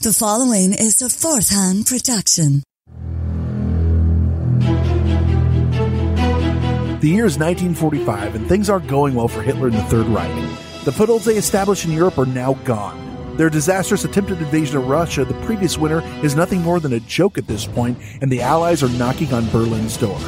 The following is a fourth hand production. The year is 1945, and things aren't going well for Hitler and the Third Reich. The footholds they established in Europe are now gone. Their disastrous attempted invasion of Russia the previous winter is nothing more than a joke at this point, and the Allies are knocking on Berlin's door.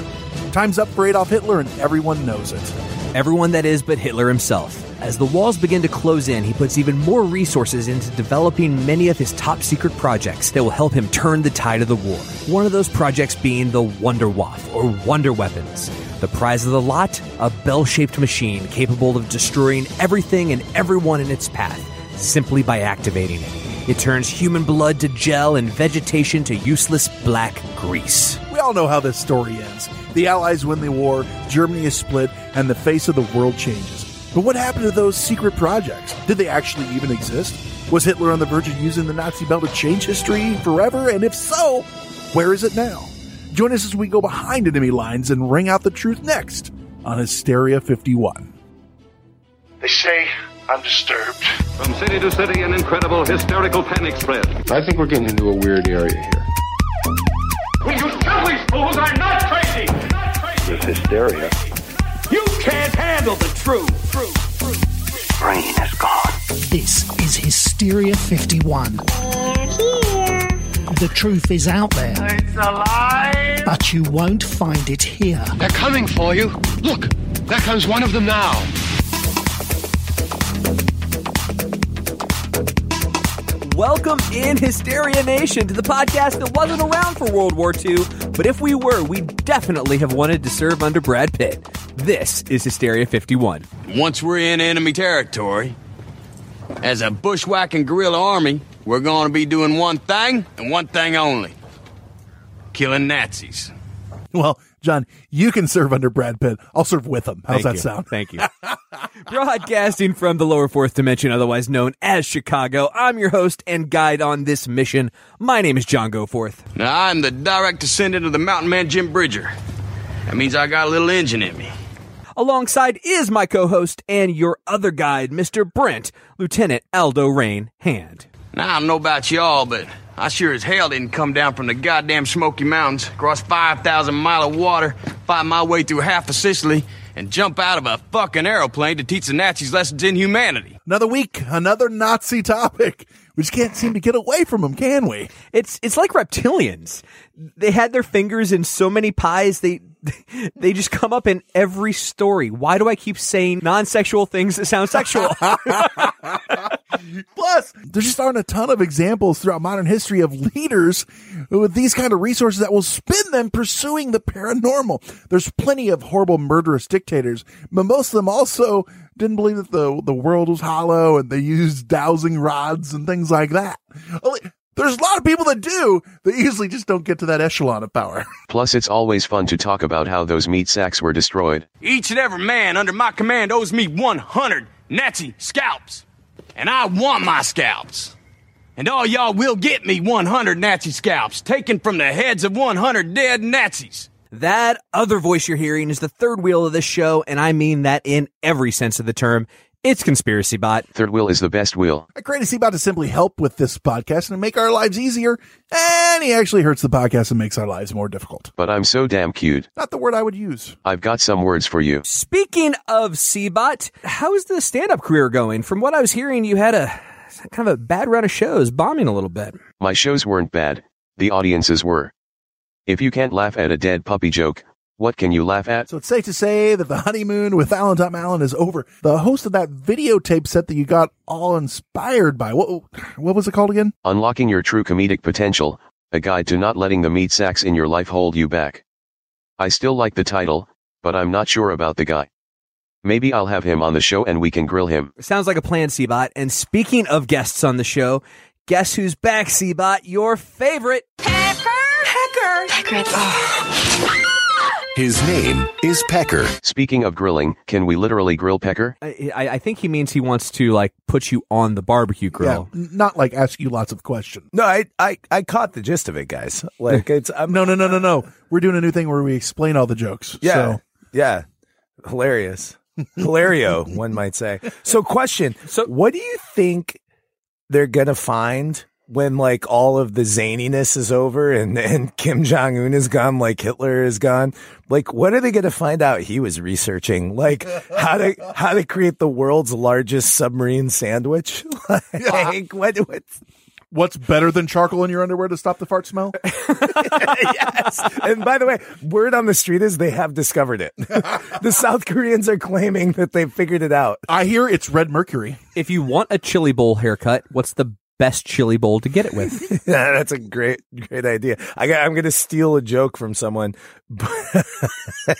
Time's up for Adolf Hitler, and everyone knows it. Everyone that is but Hitler himself. As the walls begin to close in, he puts even more resources into developing many of his top secret projects that will help him turn the tide of the war. One of those projects being the Wunderwaffe, or Wonder Weapons. The prize of the lot? A bell shaped machine capable of destroying everything and everyone in its path simply by activating it. It turns human blood to gel and vegetation to useless black grease. We all know how this story ends. The Allies win the war, Germany is split, and the face of the world changes. But what happened to those secret projects? Did they actually even exist? Was Hitler on the verge of using the Nazi bell to change history forever? And if so, where is it now? Join us as we go behind enemy lines and ring out the truth next on Hysteria 51. They say I'm disturbed. From city to city, an incredible hysterical panic spread. I think we're getting into a weird area here. Will you tell these fools I'm not crazy? Not crazy. There's hysteria. You can't handle the truth. Truth. truth. Brain is gone. This is Hysteria 51. The truth is out there. It's a lie. But you won't find it here. They're coming for you. Look, there comes one of them now. Welcome in Hysteria Nation to the podcast that wasn't around for World War II, but if we were, we definitely have wanted to serve under Brad Pitt. This is Hysteria 51. Once we're in enemy territory, as a bushwhacking guerrilla army, we're going to be doing one thing and one thing only killing Nazis. Well, John, you can serve under Brad Pitt. I'll serve with him. How's Thank that you. sound? Thank you. Broadcasting from the lower fourth dimension, otherwise known as Chicago, I'm your host and guide on this mission. My name is John Goforth. Now, I'm the direct descendant of the mountain man Jim Bridger. That means I got a little engine in me. Alongside is my co-host and your other guide, Mr. Brent, Lieutenant Aldo Raine Hand. Now, I don't know about y'all, but I sure as hell didn't come down from the goddamn Smoky Mountains, cross 5,000 mile of water, find my way through half of Sicily, and jump out of a fucking aeroplane to teach the Nazis lessons in humanity. Another week, another Nazi topic. We just can't seem to get away from them, can we? It's it's like reptilians. They had their fingers in so many pies. They they just come up in every story. Why do I keep saying non-sexual things that sound sexual? Plus, there just aren't a ton of examples throughout modern history of leaders with these kind of resources that will spin them pursuing the paranormal. There's plenty of horrible, murderous dictators, but most of them also didn't believe that the the world was hollow and they used dowsing rods and things like that. Only- There's a lot of people that do. They usually just don't get to that echelon of power. Plus, it's always fun to talk about how those meat sacks were destroyed. Each and every man under my command owes me 100 Nazi scalps. And I want my scalps. And all y'all will get me 100 Nazi scalps, taken from the heads of 100 dead Nazis. that other voice you're hearing is the third wheel of this show, and I mean that in every sense of the term. It's Conspiracy Bot. Third wheel is the best wheel. I created Seabot to simply help with this podcast and make our lives easier, and he actually hurts the podcast and makes our lives more difficult. But I'm so damn cute. Not the word I would use. I've got some words for you. Speaking of Seabot, how's the stand-up career going? From what I was hearing, you had a kind of a bad run of shows, bombing a little bit. My shows weren't bad. The audiences were. If you can't laugh at a dead puppy joke, what can you laugh at? So it's safe to say that the honeymoon with Alan Tom Allen is over. The host of that videotape set that you got all inspired by. What what was it called again? Unlocking your true comedic potential, a guide to not letting the meat sacks in your life hold you back. I still like the title, but I'm not sure about the guy. Maybe I'll have him on the show and we can grill him. Sounds like a plan, Seabot. And speaking of guests on the show, guess who's back, Seabot? Your favorite. Oh. His name is Pecker. Speaking of grilling, can we literally grill Pecker? I, I I think he means he wants to like put you on the barbecue grill. Yeah, not like ask you lots of questions. No, I, I, I caught the gist of it, guys. Like it's I'm, No, no, no, no, no. We're doing a new thing where we explain all the jokes. yeah, So, yeah, hilarious, hilario, one might say. So, question: So, what do you think they're gonna find when like all of the zaniness is over and, and Kim Jong Un is gone, like Hitler is gone, like what are they going to find out he was researching? Like how to how to create the world's largest submarine sandwich? like what what What's better than charcoal in your underwear to stop the fart smell? yes. And by the way, word on the street is they have discovered it. the South Koreans are claiming that they've figured it out. I hear it's red mercury. If you want a chili bowl haircut, what's the best chili bowl to get it with? yeah, that's a great, great idea. I, I'm going to steal a joke from someone.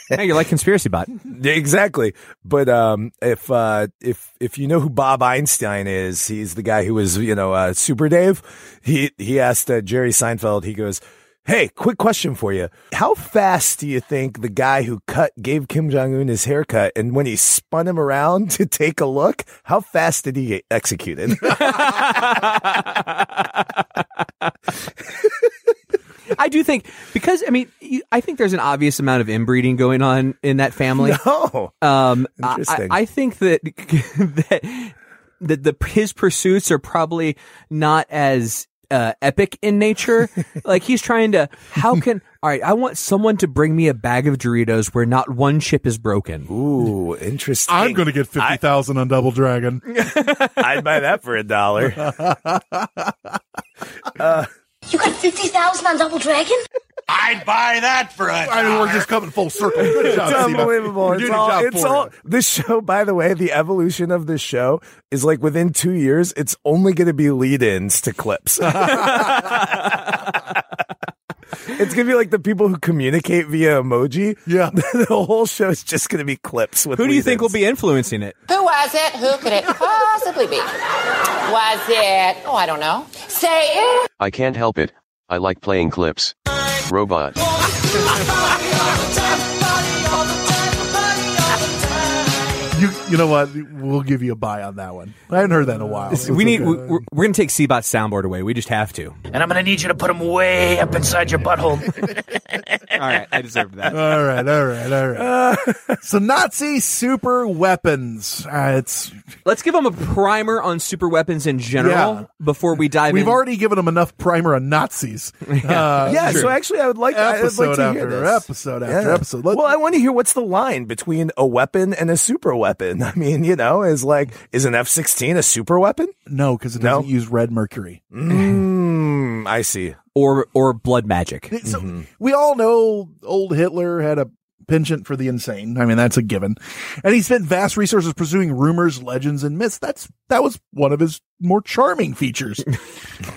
hey, you're like conspiracy bot. exactly. But um, if uh, if if you know who Bob Einstein is, he's the guy who was you know uh, Super Dave. He he asked uh, Jerry Seinfeld. He goes. Hey, quick question for you. How fast do you think the guy who cut gave Kim Jong Un his haircut and when he spun him around to take a look, how fast did he get executed? I do think because I mean you, I think there's an obvious amount of inbreeding going on in that family. No, um, Interesting. I, I think that that that the his pursuits are probably not as uh, epic in nature. like he's trying to, how can, all right, I want someone to bring me a bag of Doritos where not one chip is broken. Ooh, interesting. I'm going to get 50,000 on Double Dragon. I'd buy that for a dollar. uh, you got 50,000 on Double Dragon? I'd buy that for a I mean, we're just coming full circle. Good job, it's unbelievable. It's all, job it's all, you. this show, by the way, the evolution of this show is like within two years, it's only going to be lead ins to clips. it's going to be like the people who communicate via emoji. Yeah. the whole show is just going to be clips with Who do you think will be influencing it? Who was it? Who could it possibly be? Was it? Oh, I don't know. Say it. I can't help it. I like playing clips. Robot. You, you know what? We'll give you a buy on that one. I hadn't heard that in a while. we need, Okay. we, we're, we're going to take Seabot's soundboard away. We just have to. And I'm gonna need you to put them way up inside your butthole. All right. I deserve that. All right, all right, all right. so Nazi super weapons. Uh, it's Let's give them a primer on super weapons in general Yeah. before we dive we've in. already given them enough primer on Nazis. Uh, Yeah, so actually, I would like, I would Episode like to hear after this. episode after episode. Let- well, I want to hear what's the line between a weapon and a super weapon. I mean, you know, is like, is an F sixteen a super weapon? no, because it doesn't use red mercury. Mm, I see. or, or blood magic. So Mm-hmm. we all know old Hitler had a penchant for the insane. I mean, that's a given. And he spent vast resources pursuing rumors, legends, and myths. That's that was one of his more charming features.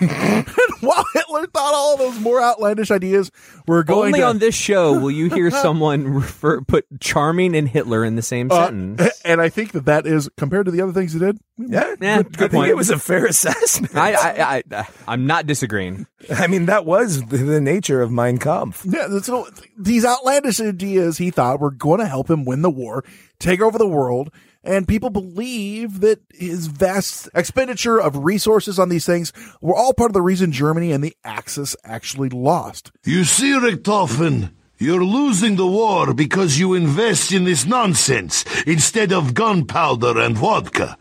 and while Hitler thought all those more outlandish ideas were going Only to on this show will you hear someone refer put charming and Hitler in the same Uh, sentence. and I think that that is compared to the other things he did. Yeah, Yeah, I good think point. it was a fair assessment. I, I, I, I'm not disagreeing. I mean, that was the, the nature of Mein Kampf. Yeah, so these outlandish ideas he thought were going to help him win the war, take over the world, and people believe that his vast expenditure of resources on these things were all part of the reason Germany and the Axis actually lost. You see, Richtofen, you're losing the war because you invest in this nonsense instead of gunpowder and vodka.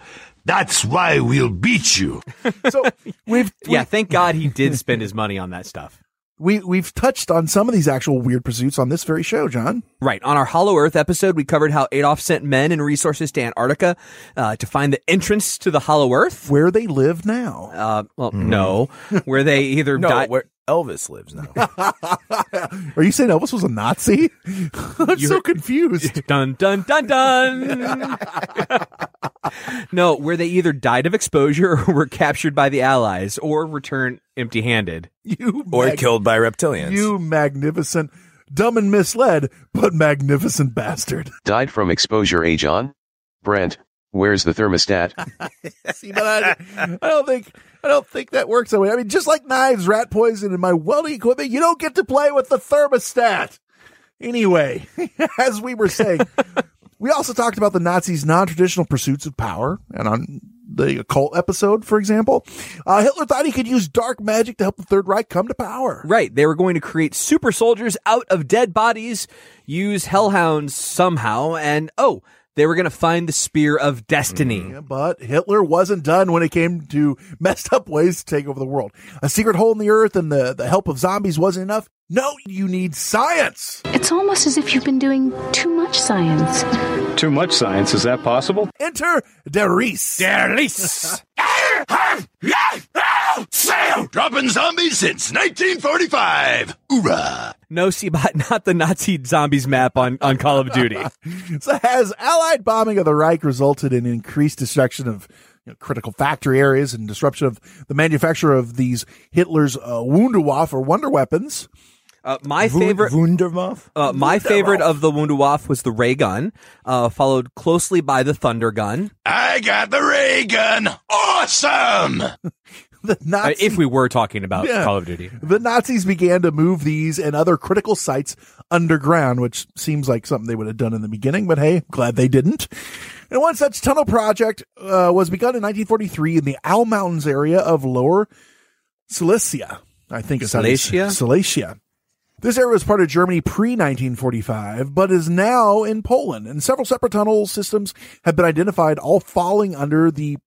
That's why we'll beat you. So we've Yeah, thank God he did spend his money on that stuff. We we've touched on some of these actual weird pursuits on this very show, John. Right. On our Hollow Earth episode, we covered how Adolf sent men and resources to Antarctica uh, to find the entrance to the Hollow Earth. Where they live now. Uh, well, no, where they either No, died. where Elvis lives now. Are you saying Elvis was a Nazi? I'm so confused. Dun dun dun dun. no, where they either died of exposure or were captured by the Allies or returned empty-handed. You or mag- killed by reptilians. You magnificent, dumb and misled, but magnificent bastard. Died from exposure, eh, John? Brent, where's the thermostat? See, but I, I don't think I don't think that works that way. I mean, just like knives, rat poison, and my welding equipment, you don't get to play with the thermostat. Anyway, as we were saying, we also talked about the Nazis' non-traditional pursuits of power, and on the occult episode, for example, uh, Hitler thought he could use dark magic to help the Third Reich come to power. Right. They were going to create super soldiers out of dead bodies, use hellhounds somehow, and oh, They were going to find the spear of destiny. Yeah, but Hitler wasn't done when it came to messed up ways to take over the world. A secret hole in the earth and the, the help of zombies wasn't enough. No, you need science. It's almost as if you've been doing too much science. Too much science, is that possible? Enter Der Riese. Der Riese. Dropping zombies since 1945. Hoorah! No, Seabot, not the Nazi zombies map on, on Call of Duty. so has Allied bombing of the Reich resulted in increased destruction of you know, critical factory areas and disruption of the manufacture of these Hitler's uh, Wunderwaffe or wonder weapons? Uh, my favorite Wunderwaffe. Uh, my favorite of the Wunderwaffe was the ray gun, uh, followed closely by the thunder gun. I got the ray gun. Awesome. the Nazis, Uh, if we were talking about Yeah. Call of Duty. the Nazis began to move these and other critical sites underground, which seems like something they would have done in the beginning, but hey, glad they didn't. And one such tunnel project uh, was begun in 1943 in the Owl Mountains area of Lower Silesia. I think it's Silesia? Silesia. This area was part of Germany pre 1945, but is now in Poland, and several separate tunnel systems have been identified, all falling under the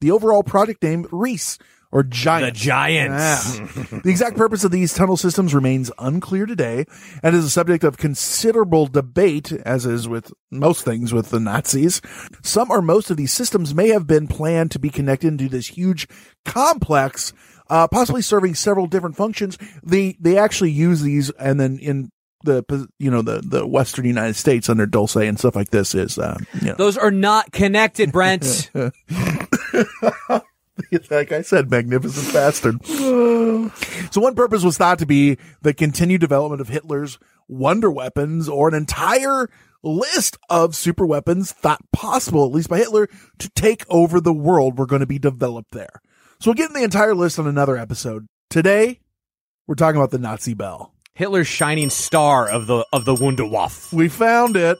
the overall project name Riese or Giant. The Giants. Yeah. the exact purpose of these tunnel systems remains unclear today, and is a subject of considerable debate, as is with most things with the Nazis. Some or most of these systems may have been planned to be connected into this huge complex uh, possibly serving several different functions. They they actually use these, and then in the you know the the Western United States under Dulce and stuff like this is uh, you know. Those are not connected, Brent. like I said, magnificent bastard. so one purpose was thought to be the continued development of Hitler's wonder weapons or an entire list of super weapons thought possible, at least by Hitler, to take over the world were going to be developed there. So we'll get in the entire list on another episode. Today, we're talking about the Nazi Bell. Hitler's shining star of the of the Wunderwaffe. We found it.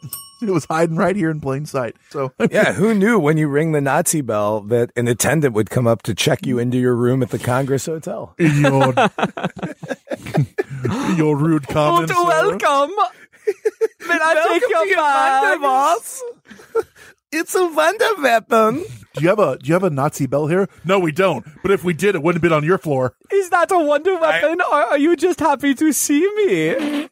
It was hiding right here in plain sight. So yeah, who knew when you ring the Nazi bell that an attendant would come up to check you into your room at the Congress Hotel? your, your rude comments. Oh, welcome. May I take your bags? It's a wonder weapon. Do you have a do you have a Nazi bell here? No, we don't. But if we did, it wouldn't have been on your floor. Is that a wonder weapon, or are you just happy to see me?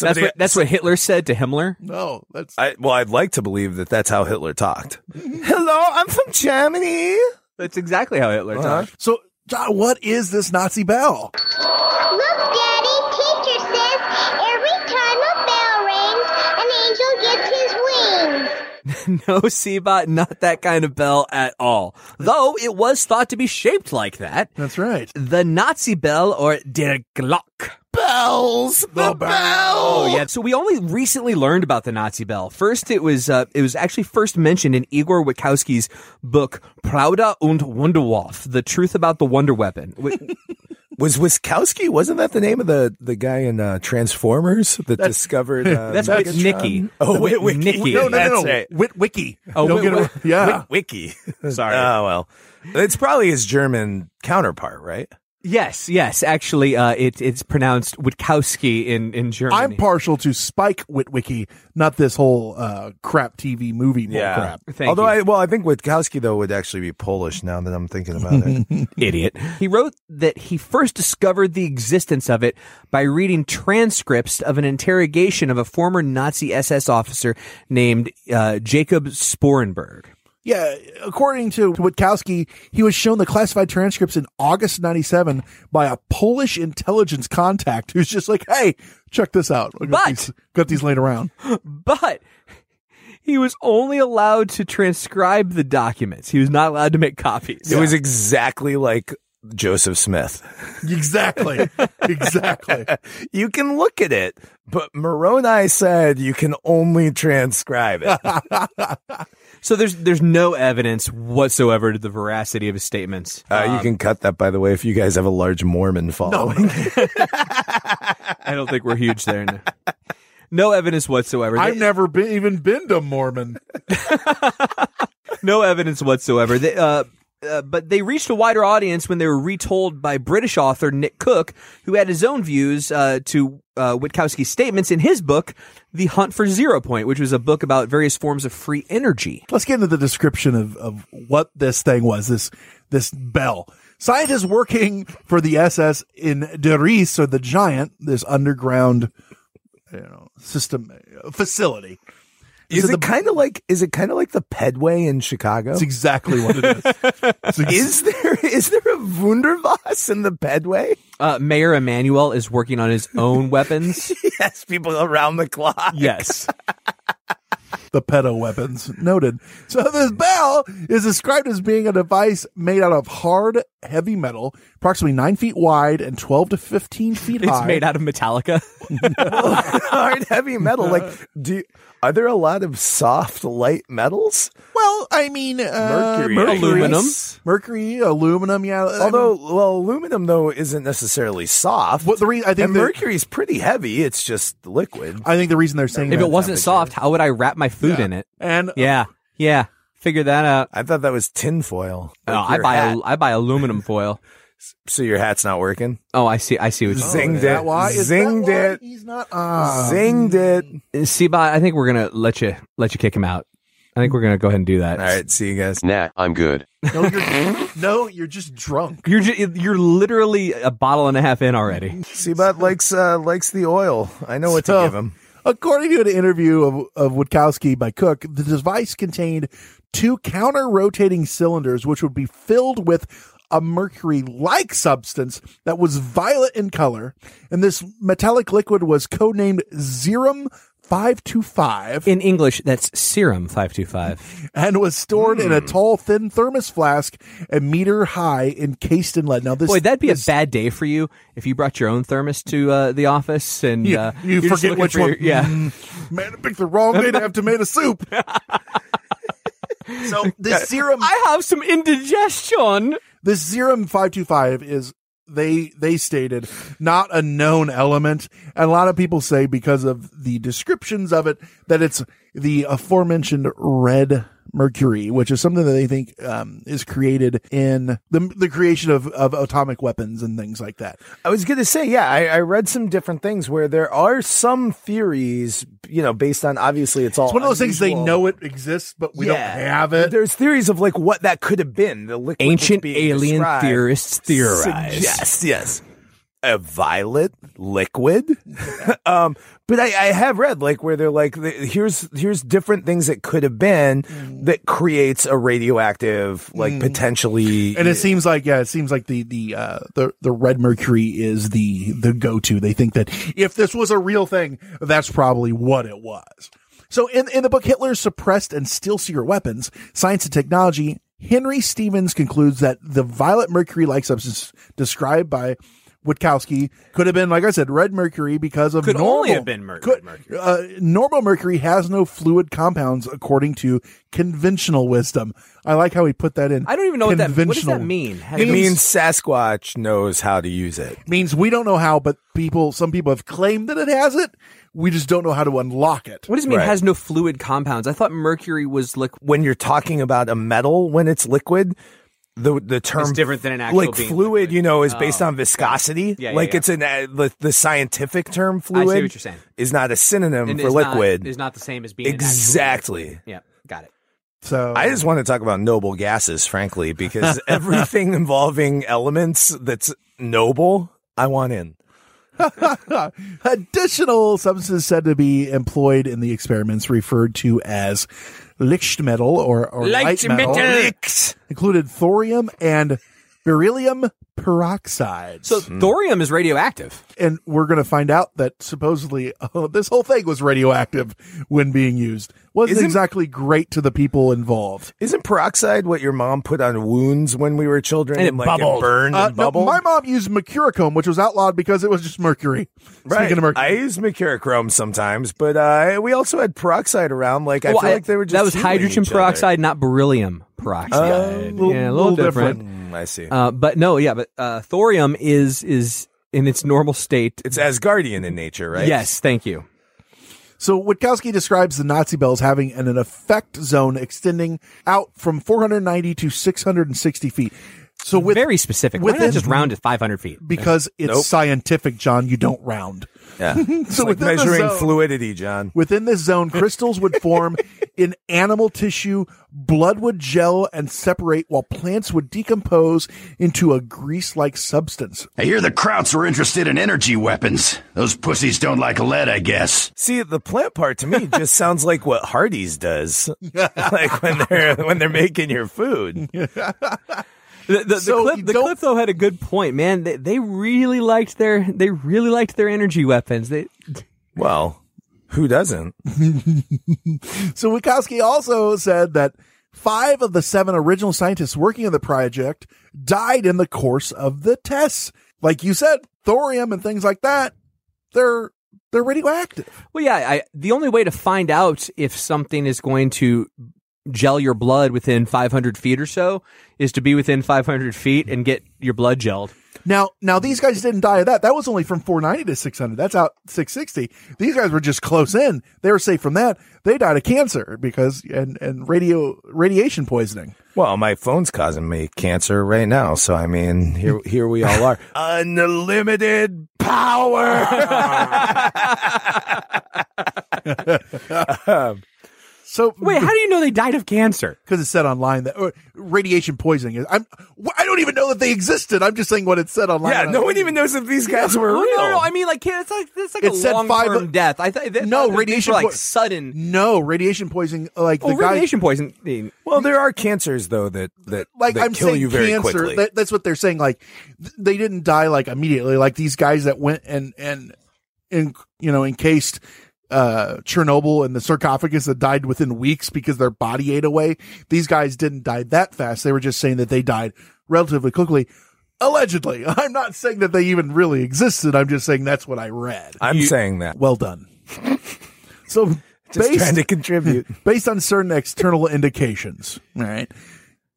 That's what that's what Hitler said to Himmler. No, that's I, well, I'd like to believe that that's how Hitler talked. Mm-hmm. Hello, I'm from Germany. That's exactly how Hitler uh-huh. talked. So, John, what is this Nazi bell? Look, Daddy, teacher says every time a bell rings, an angel gets his wings. no, Seabot, not that kind of bell at all. Though it was thought to be shaped like that. That's right. The Nazi bell or Der Glock. Bells, the, bell. Oh yeah. So we only recently learned about the Nazi bell. First, it was uh, it was actually first mentioned in Igor Witkowski's book Pravda und Wunderwaffe: The Truth About the Wonder Weapon. Wi- Was Wiskowski? Wasn't that the name of the, the guy in uh, Transformers that discovered? Uh, That's Megatron? Witnicky. Oh, Wit- Wit- Nicky. No, no, no, That's no. right. Witwicky. Oh, Don't Wit- get it- Wit- yeah. Wiki. Sorry. Oh well, it's probably his German counterpart, right? Yes, yes. Actually, uh, it, it's pronounced Witkowski in in Germany. I'm partial to Spike Witwicky, not this whole uh, crap TV movie bull crap. Thank Although you. I well, I think Witkowski though would actually be Polish now that I'm thinking about it. idiot. He wrote that he first discovered the existence of it by reading transcripts of an interrogation of a former Nazi SS officer named uh, Jakob Sporrenberg. Yeah, according to Witkowski, he was shown the classified transcripts in August 97 by a Polish intelligence contact who's just like, hey, check this out. I got, But- these, got these laid around. But he was only allowed to transcribe the documents. He was not allowed to make copies. It was exactly like Joseph Smith. Exactly. exactly. You can look at it, but Moroni said you can only transcribe it. So there's there's no evidence whatsoever to the veracity of his statements. Uh, you Um, can cut that, by the way, if you guys have a large Mormon following. I don't think we're huge there. No, no evidence whatsoever. I've They- never been, even been to Mormon. no evidence whatsoever. They, uh, uh, but they reached a wider audience when they were retold by British author Nick Cook, who had his own views uh, to uh, Witkowski's statements in his book, The Hunt for Zero Point, which was a book about various forms of free energy. Let's get into the description of, of what this thing was, this, this bell. Scientists working for the SS in Der Riese, or the Giant, this underground, you know, system, uh, facility. Is it kind of like is it kind of like the Pedway in Chicago? That's exactly what it is. It's ex- is there is there a Wunderwas in the Pedway? Uh, Mayor Emanuel is working on his own weapons. yes, people around the clock. Yes. the pedo weapons. Noted. So this bell is described as being a device made out of hard, heavy metal, approximately nine feet wide and 12 to 15 feet It's high. made out of Metallica. Hard heavy metal. Like, do you- are there a lot of soft light metals? Well, I mean, uh, Mercury, mercury, aluminum. mercury, aluminum. Yeah. I Although, mean, well, aluminum though isn't necessarily soft. what the re- I think and the- mercury's pretty heavy. It's just liquid. I think the reason they're saying if that- it wasn't soft, how would I wrap my food Yeah. in it? and Yeah, yeah. Figure that out. I thought that was tin foil. Like I buy hat. I buy aluminum foil. so your hat's not working. Oh, I see. I see what you're Zinged is that it. why? Is Zinged that why it. He's not. Uh, Zinged it. Seabot, I think we're gonna let you let you kick him out. I think we're gonna go ahead and do that. All right, see you guys. Nah, I'm good. No, you're, no, you're just drunk. You're ju- you're literally a bottle and a half in already. Seabot likes uh, likes the oil. I know what So- to give him. According to an interview of, of Witkowski by Cook, the device contained two counter rotating cylinders, which would be filled with a mercury like substance that was violet in color. And this metallic liquid was codenamed Xerum 525 In English, that's serum five two five. and was stored in a tall, thin thermos flask a meter high encased in lead. Now, this Boy, that'd be a bad day for you if you brought your own thermos to uh, the office and You, uh, you forget which for one. your- yeah. Mm, man, I picked the wrong day to have tomato soup. so this serum, I have some indigestion. this serum five two five is they they stated not a known element, and a lot of people say because of the descriptions of it that it's the aforementioned red mercury, which is something that they think um, is created in the the creation of of atomic weapons and things like that. I was going to say, yeah, I, I read some different things where there are some theories, you know, based on obviously it's all. It's one of those things they know it exists, but we don't have it. There's theories of like what that could have been. The liquid Ancient alien described theorists theorize. Suggest, yes. A violet liquid, um, but I, I have read like where they're like, here's here's different things that could have been that creates a radioactive, like Mm. potentially, and it seems like yeah, it seems like the the uh the the red mercury is the the go to. They think that if this was a real thing, that's probably what it was. So in in the book Hitler's suppressed and still secret weapons, science and technology, Henry Stevens concludes that the violet mercury like substance described by Witkowski could have been, like I said, red mercury because of Could normal, only have been mer- could- mercury. Uh, normal mercury has no fluid compounds according to conventional wisdom. I like how he put that in. I don't even know what that. What does Conventional. that mean? Has it no- means Sasquatch knows how to use it. means we don't know how, but people, some people have claimed that it has it. We just don't know how to unlock it. What does it mean? Right. Has no fluid compounds? I thought mercury was like When you're talking about a metal when it's liquid, the the term It's different than an actual like being fluid. liquid. You know, is based Oh. on viscosity. Yeah, yeah, like yeah. it's an uh, the, the scientific term fluid. I fluid. see what you're saying. Is not a synonym and for is liquid. Not, is not the same as being exactly. liquid. Yeah, got it. So I just want to talk about noble gases, frankly, because everything involving elements that's noble, I want in. Additional substances said to be employed in the experiments referred to as Lichtmetal or, or light, metal, included thorium and beryllium peroxide. So thorium is radioactive. and we're going to find out that supposedly oh, this whole thing was radioactive when being used. Wasn't Isn't- exactly great to the people involved. Isn't peroxide what your mom put on wounds when we were children And it like, bubbled. burned Uh, and no, bubbled? my mom used mercurochrome, which was outlawed because it was just mercury. Right. Speaking of mercury, I use mercurochrome sometimes, but uh, we also had peroxide around. Like I Well, feel like they were just that was healing hydrogen each other. peroxide, not beryllium peroxide. Oh, little- yeah, a little, little different. Mm, I see. Uh, but no, yeah, but uh, thorium is is in its normal state. it's Asgardian in nature, right? Yes, thank you. So Witkowski describes the Nazi bell as having an, an effect zone extending out from 490 to 660 feet. So with very specific. Why within- not just round to 500 feet? because it's Nope. scientific, John. You don't round. Yeah. It's So like within measuring zone- fluidity, John. Within this zone, crystals would form in animal tissue, blood would gel and separate, while plants would decompose into a grease-like substance. I hear the Krauts were interested in energy weapons. Those pussies don't like lead, I guess. See, the plant part to me just sounds like what Hardee's does, like when they're when they're making your food. The, the, So the, clip, the clip though had a good point, man. They, they really liked their they really liked their energy weapons. They Well, who doesn't? So Witkowski also said that five of the seven original scientists working on the project died in the course of the tests. Like you said, thorium and things like that, they're they're radioactive. well, yeah. I, the only way to find out if something is going to gel your blood within 500 feet or so is to be within 500 feet and get your blood gelled. Now, now these guys didn't die of that. That was only from 490 to 600. That's out 660. These guys were just close in. They were safe from that. They died of cancer because and and radio radiation poisoning. Well, my phone's causing me cancer right now, so I mean, here here we all are. Unlimited power. So Wait, how do you know they died of cancer? because it said online that or radiation poisoning is. I'm. I don't even know that they existed. I'm just saying what it said online. yeah, no one even knows if these guys were real. no, no. I mean, like, it's like it's like It a said long five- term death. I thought that, No, radiation were, like po- sudden. No radiation poisoning. Like Oh, the guy. radiation poisoning. well, there are cancers though that that like that I'm kill you very cancer. quickly. That, that's what they're saying. Like th- they didn't die like immediately. Like these guys that went and and and you know encased uh Chernobyl and the sarcophagus that died within weeks because their body ate away. These guys didn't die that fast. They were just saying that they died relatively quickly. Allegedly. I'm not saying that they even really existed. I'm just saying that's what I read. I'm saying that. Well done. So Just based, trying to contribute. based on certain external indications, all right.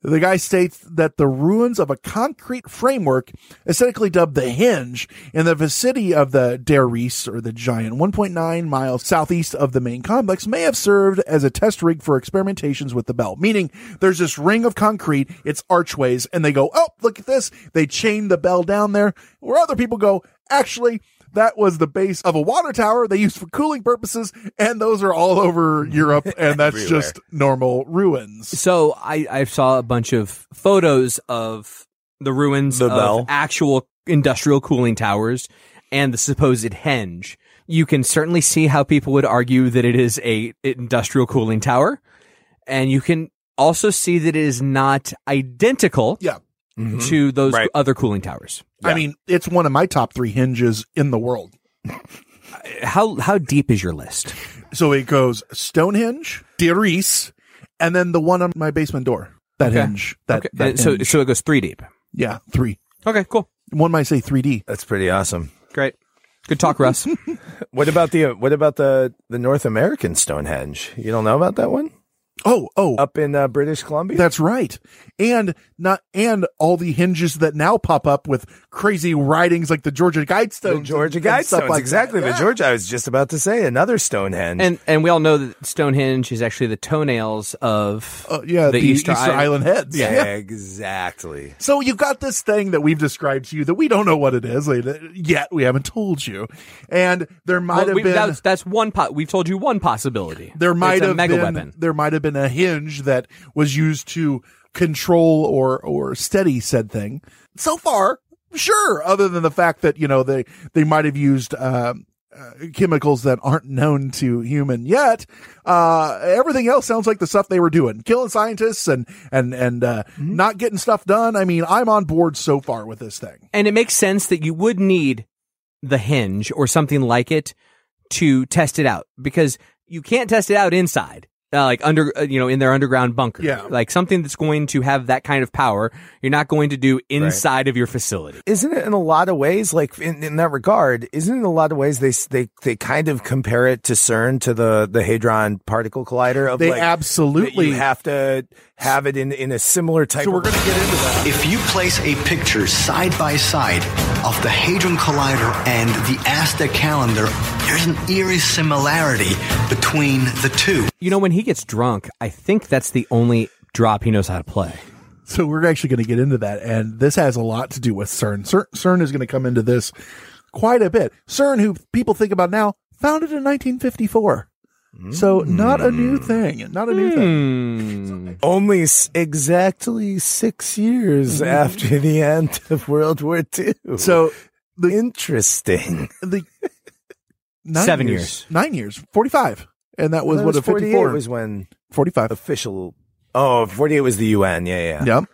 The guy states that the ruins of a concrete framework, aesthetically dubbed the Henge, in the vicinity of the Der Riese, or the giant, 1.9 miles southeast of the main complex, may have served as a test rig for experimentations with the bell. Meaning, there's this ring of concrete, it's archways, and they go, oh, look at this. They chain the bell down there, where other people go, actually, that was the base of a water tower they used for cooling purposes, and those are all over Europe, and that's just normal ruins. So I, I saw a bunch of photos of the ruins The of bell. actual industrial cooling towers and the supposed henge. You can certainly see how people would argue that it is a industrial cooling tower, and you can also see that it is not identical Yeah. Mm-hmm. to those Right. other cooling towers. I mean, it's one of my top three hinges in the world. How how deep is your list? So it goes Stonehenge, Der Riese, and then the one on my basement door. That Okay. hinge. That, okay. that so hinge. so it goes three deep. yeah, three. Okay, cool, One might say 3D. That's pretty awesome. great, good talk, Russ. What about the what about the the North American Stonehenge? You don't know about that one Oh, oh, up in uh, British Columbia? that's right. And not and all the hinges that now pop up with crazy writings like the Georgia Guidestones, the Georgia Guidestones, like exactly. That. The Georgia. I was just about to say another Stonehenge. and and we all know that Stonehenge is actually the toenails of Uh, yeah, the, Easter, Island, heads. yeah, Yeah. exactly. So you've got this thing that we've described to you that we don't know what it is like, yet. We haven't told you, and there might Well, have we- been that's that's one. Po- we've told you one possibility. there might It's a have mega been weapon. there might have been a hinge that was used to control or or steady said thing. So far, sure. Other than the fact that you know they they might have used. Um, uh, chemicals that aren't known to human yet. Uh, everything else sounds like the stuff they were doing, killing scientists and and and uh, Mm-hmm. not getting stuff done. I mean, I'm on board so far with this thing. and it makes sense that you would need the hinge or something like it to test it out because you can't test it out inside. Uh, like under, uh, you know, in their underground bunker. Yeah. Like something that's going to have that kind of power, you're not going to do inside of your facility. Isn't it in a lot of ways like in, in that regard? Isn't it in a lot of ways they they they kind of compare it to CERN to the the hadron particle collider of They like, absolutely you have to have it in in a similar type. So we're of going to get into that. If you place a picture side by side of the Hadron Collider and the Aztec calendar There's an eerie similarity between the two. You know, when he gets drunk, I think that's the only drop he knows how to play. So we're actually going to get into that, and this has a lot to do with CERN. CERN, CERN is going to come into this quite a bit. CERN, who people think about now, founded in 1954. So not a new hmm. thing. Not a new thing. Hmm. Only s- exactly six years mm-hmm. after the end of World War II. So the interesting. The nine Seven years, years. Nine years. 45. And that was That what was a 48 54 was when 45 official. Oh, 48 was the UN. Yeah, yeah. Yep.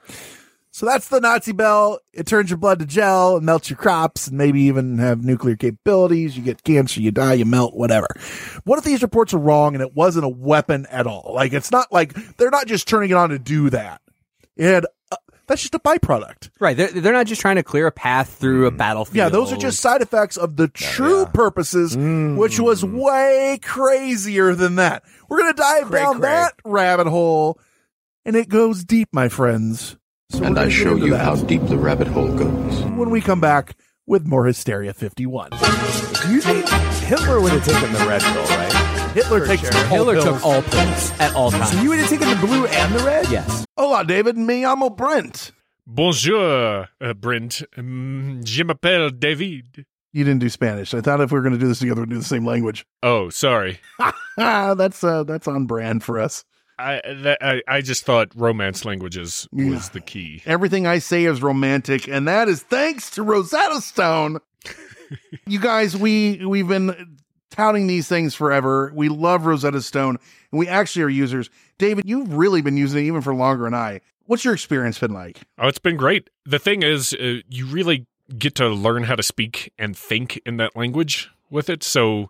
So that's the Nazi bell. It turns your blood to gel, it melts your crops, and maybe even have nuclear capabilities. You get cancer, you die, you melt, whatever. What if these reports are wrong and it wasn't a weapon at all? Like it's not like they're not just turning it on to do that. It had, uh, that's just a byproduct. Right. They're, they're not just trying to clear a path through a battlefield. Yeah, those are just side effects of the true purposes, which was way crazier than that. We're going to dive down cray. that rabbit hole, and it goes deep, my friends. So and I show you that how deep the rabbit hole goes. when we come back with more Hysteria 51. Do you think Hitler would have taken the red pill, right? Hitler For takes sure. all Hitler pills. took all pills at all times. So you would have taken the blue and the red? yes. Hola, David. Me llamo Brent. Bonjour, uh, Brent. Um, je m'appelle David. You didn't do Spanish. I thought if we were going to do this together, we'd do the same language. Oh, sorry. Ah, that's uh, that's on brand for us. I, that, I I just thought romance languages was Yeah. the key. Everything I say is romantic, and that is thanks to Rosetta Stone. you guys, we we've been touting these things forever. We love Rosetta Stone, and we actually are users. David, you've really been using it even for longer than I. What's your experience been like? Oh, it's been great. The thing is, uh, you really get to learn how to speak and think in that language with it. So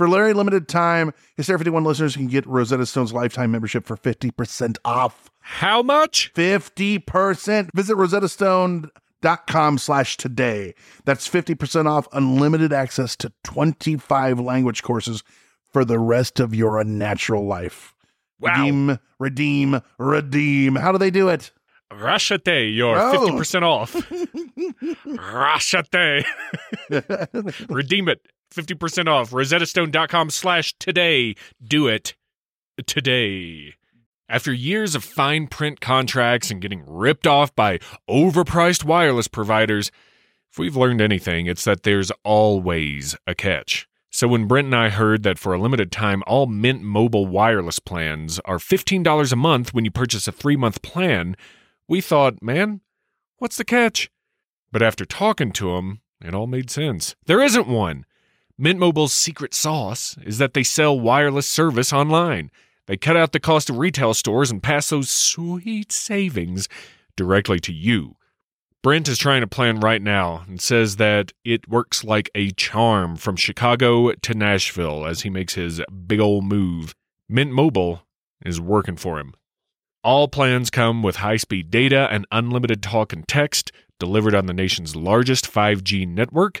For very limited time, Hysteria 51 listeners can get Rosetta Stone's lifetime membership for 50% off. How much? 50%. Visit rosettastone.com slash today. That's 50% off unlimited access to 25 language courses for the rest of your unnatural life. Wow. Redeem, redeem, redeem. How do they do it? Rashate, you're Oh. 50% off. Rashate. Redeem it. 50% off. RosettaStone.com slash today. Do it today. After years of fine print contracts and getting ripped off by overpriced wireless providers, if we've learned anything, it's that there's always a catch. So when Brent and I heard that for a limited time, all Mint Mobile wireless plans are $15 a month when you purchase a three month plan, we thought, man, what's the catch? But after talking to him, it all made sense. There isn't one. Mint Mobile's secret sauce is that they sell wireless service online. They cut out the cost of retail stores and pass those sweet savings directly to you. Brent is trying to plan right now and says that it works like a charm from Chicago to Nashville as he makes his big ol' move. Mint Mobile is working for him. All plans come with high speed data and unlimited talk and text delivered on the nation's largest 5G network.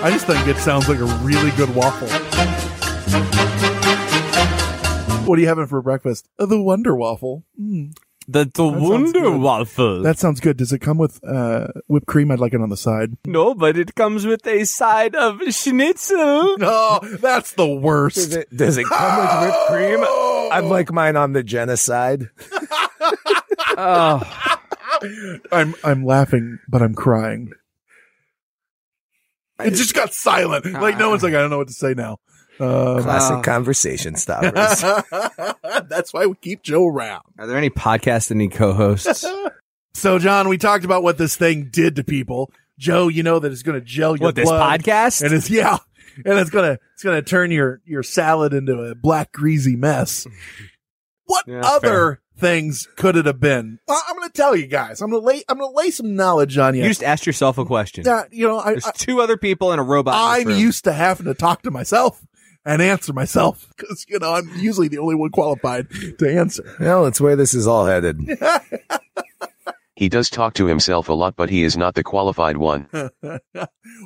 I just think it sounds like a really good waffle. What are you having for breakfast? Uh, the Wonder Waffle. Mm. The, the Wonder Waffle. That sounds good. Does it come with uh, whipped cream? I'd like it on the side. No, but it comes with a side of schnitzel. No, that's the worst. Does it, does it come with whipped cream? I'd like mine on the genocide. oh. I'm I'm laughing, but I'm crying. It just got silent. Like no one's like, I don't know what to say now. Um, Classic conversation stoppers. That's why we keep Joe around. Are there any podcast any co-hosts? So, John, we talked about what this thing did to people. Joe, you know that it's going to gel your What, this podcast? and it's yeah, and it's gonna it's gonna turn your your salad into a black greasy mess. What Yeah, other things could it have been? Well, I'm going to tell you guys. I'm going to lay I'm going to lay some knowledge on you. You just asked yourself a question. Yeah, you know, I, There's I, two other people and a robot. I'm used to having to talk to myself and answer myself because you know I'm usually the only one qualified to answer. well, it's where this is all headed. He does talk to himself a lot, but he is not the qualified one.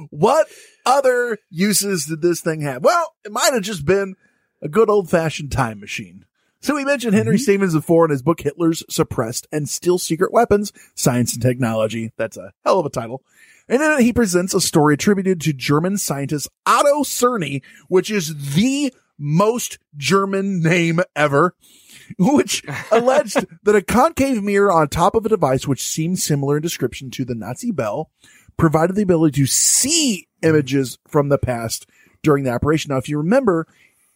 what other uses did this thing have? Well, it might have just been a good old fashioned time machine. So we mentioned Henry mm-hmm. Stevens before in his book Hitler's Suppressed and Still Secret Weapons, Science and Technology. That's a hell of a title. And then he presents a story attributed to German scientist Otto Cerny, which is the most German name ever, which alleged that a concave mirror on top of a device which seemed similar in description to the Nazi bell provided the ability to see images from the past during the operation. Now, if you remember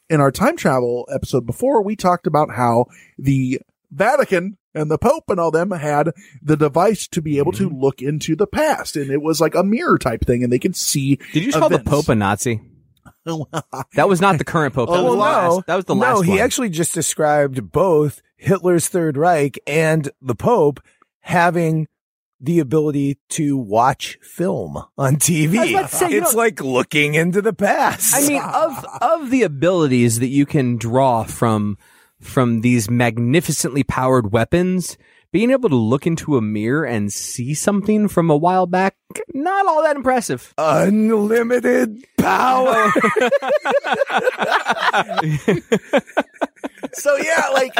in our time travel episode before, we talked about how the Vatican and the Pope and all them had the device to be able to mm-hmm. look into the past. And it was like a mirror type thing and they could see. Did you just call the. Pope a Nazi? That was not the current Pope. That Oh, was the no. last. That was the no, last he one. actually just described both Hitler's Third Reich and the Pope having the ability to watch film on TV. Say, it's know- like looking into the past. I mean, of of the abilities that you can draw from from these magnificently powered weapons, being able to look into a mirror and see something from a while back, not all that impressive. unlimited power. so yeah, like,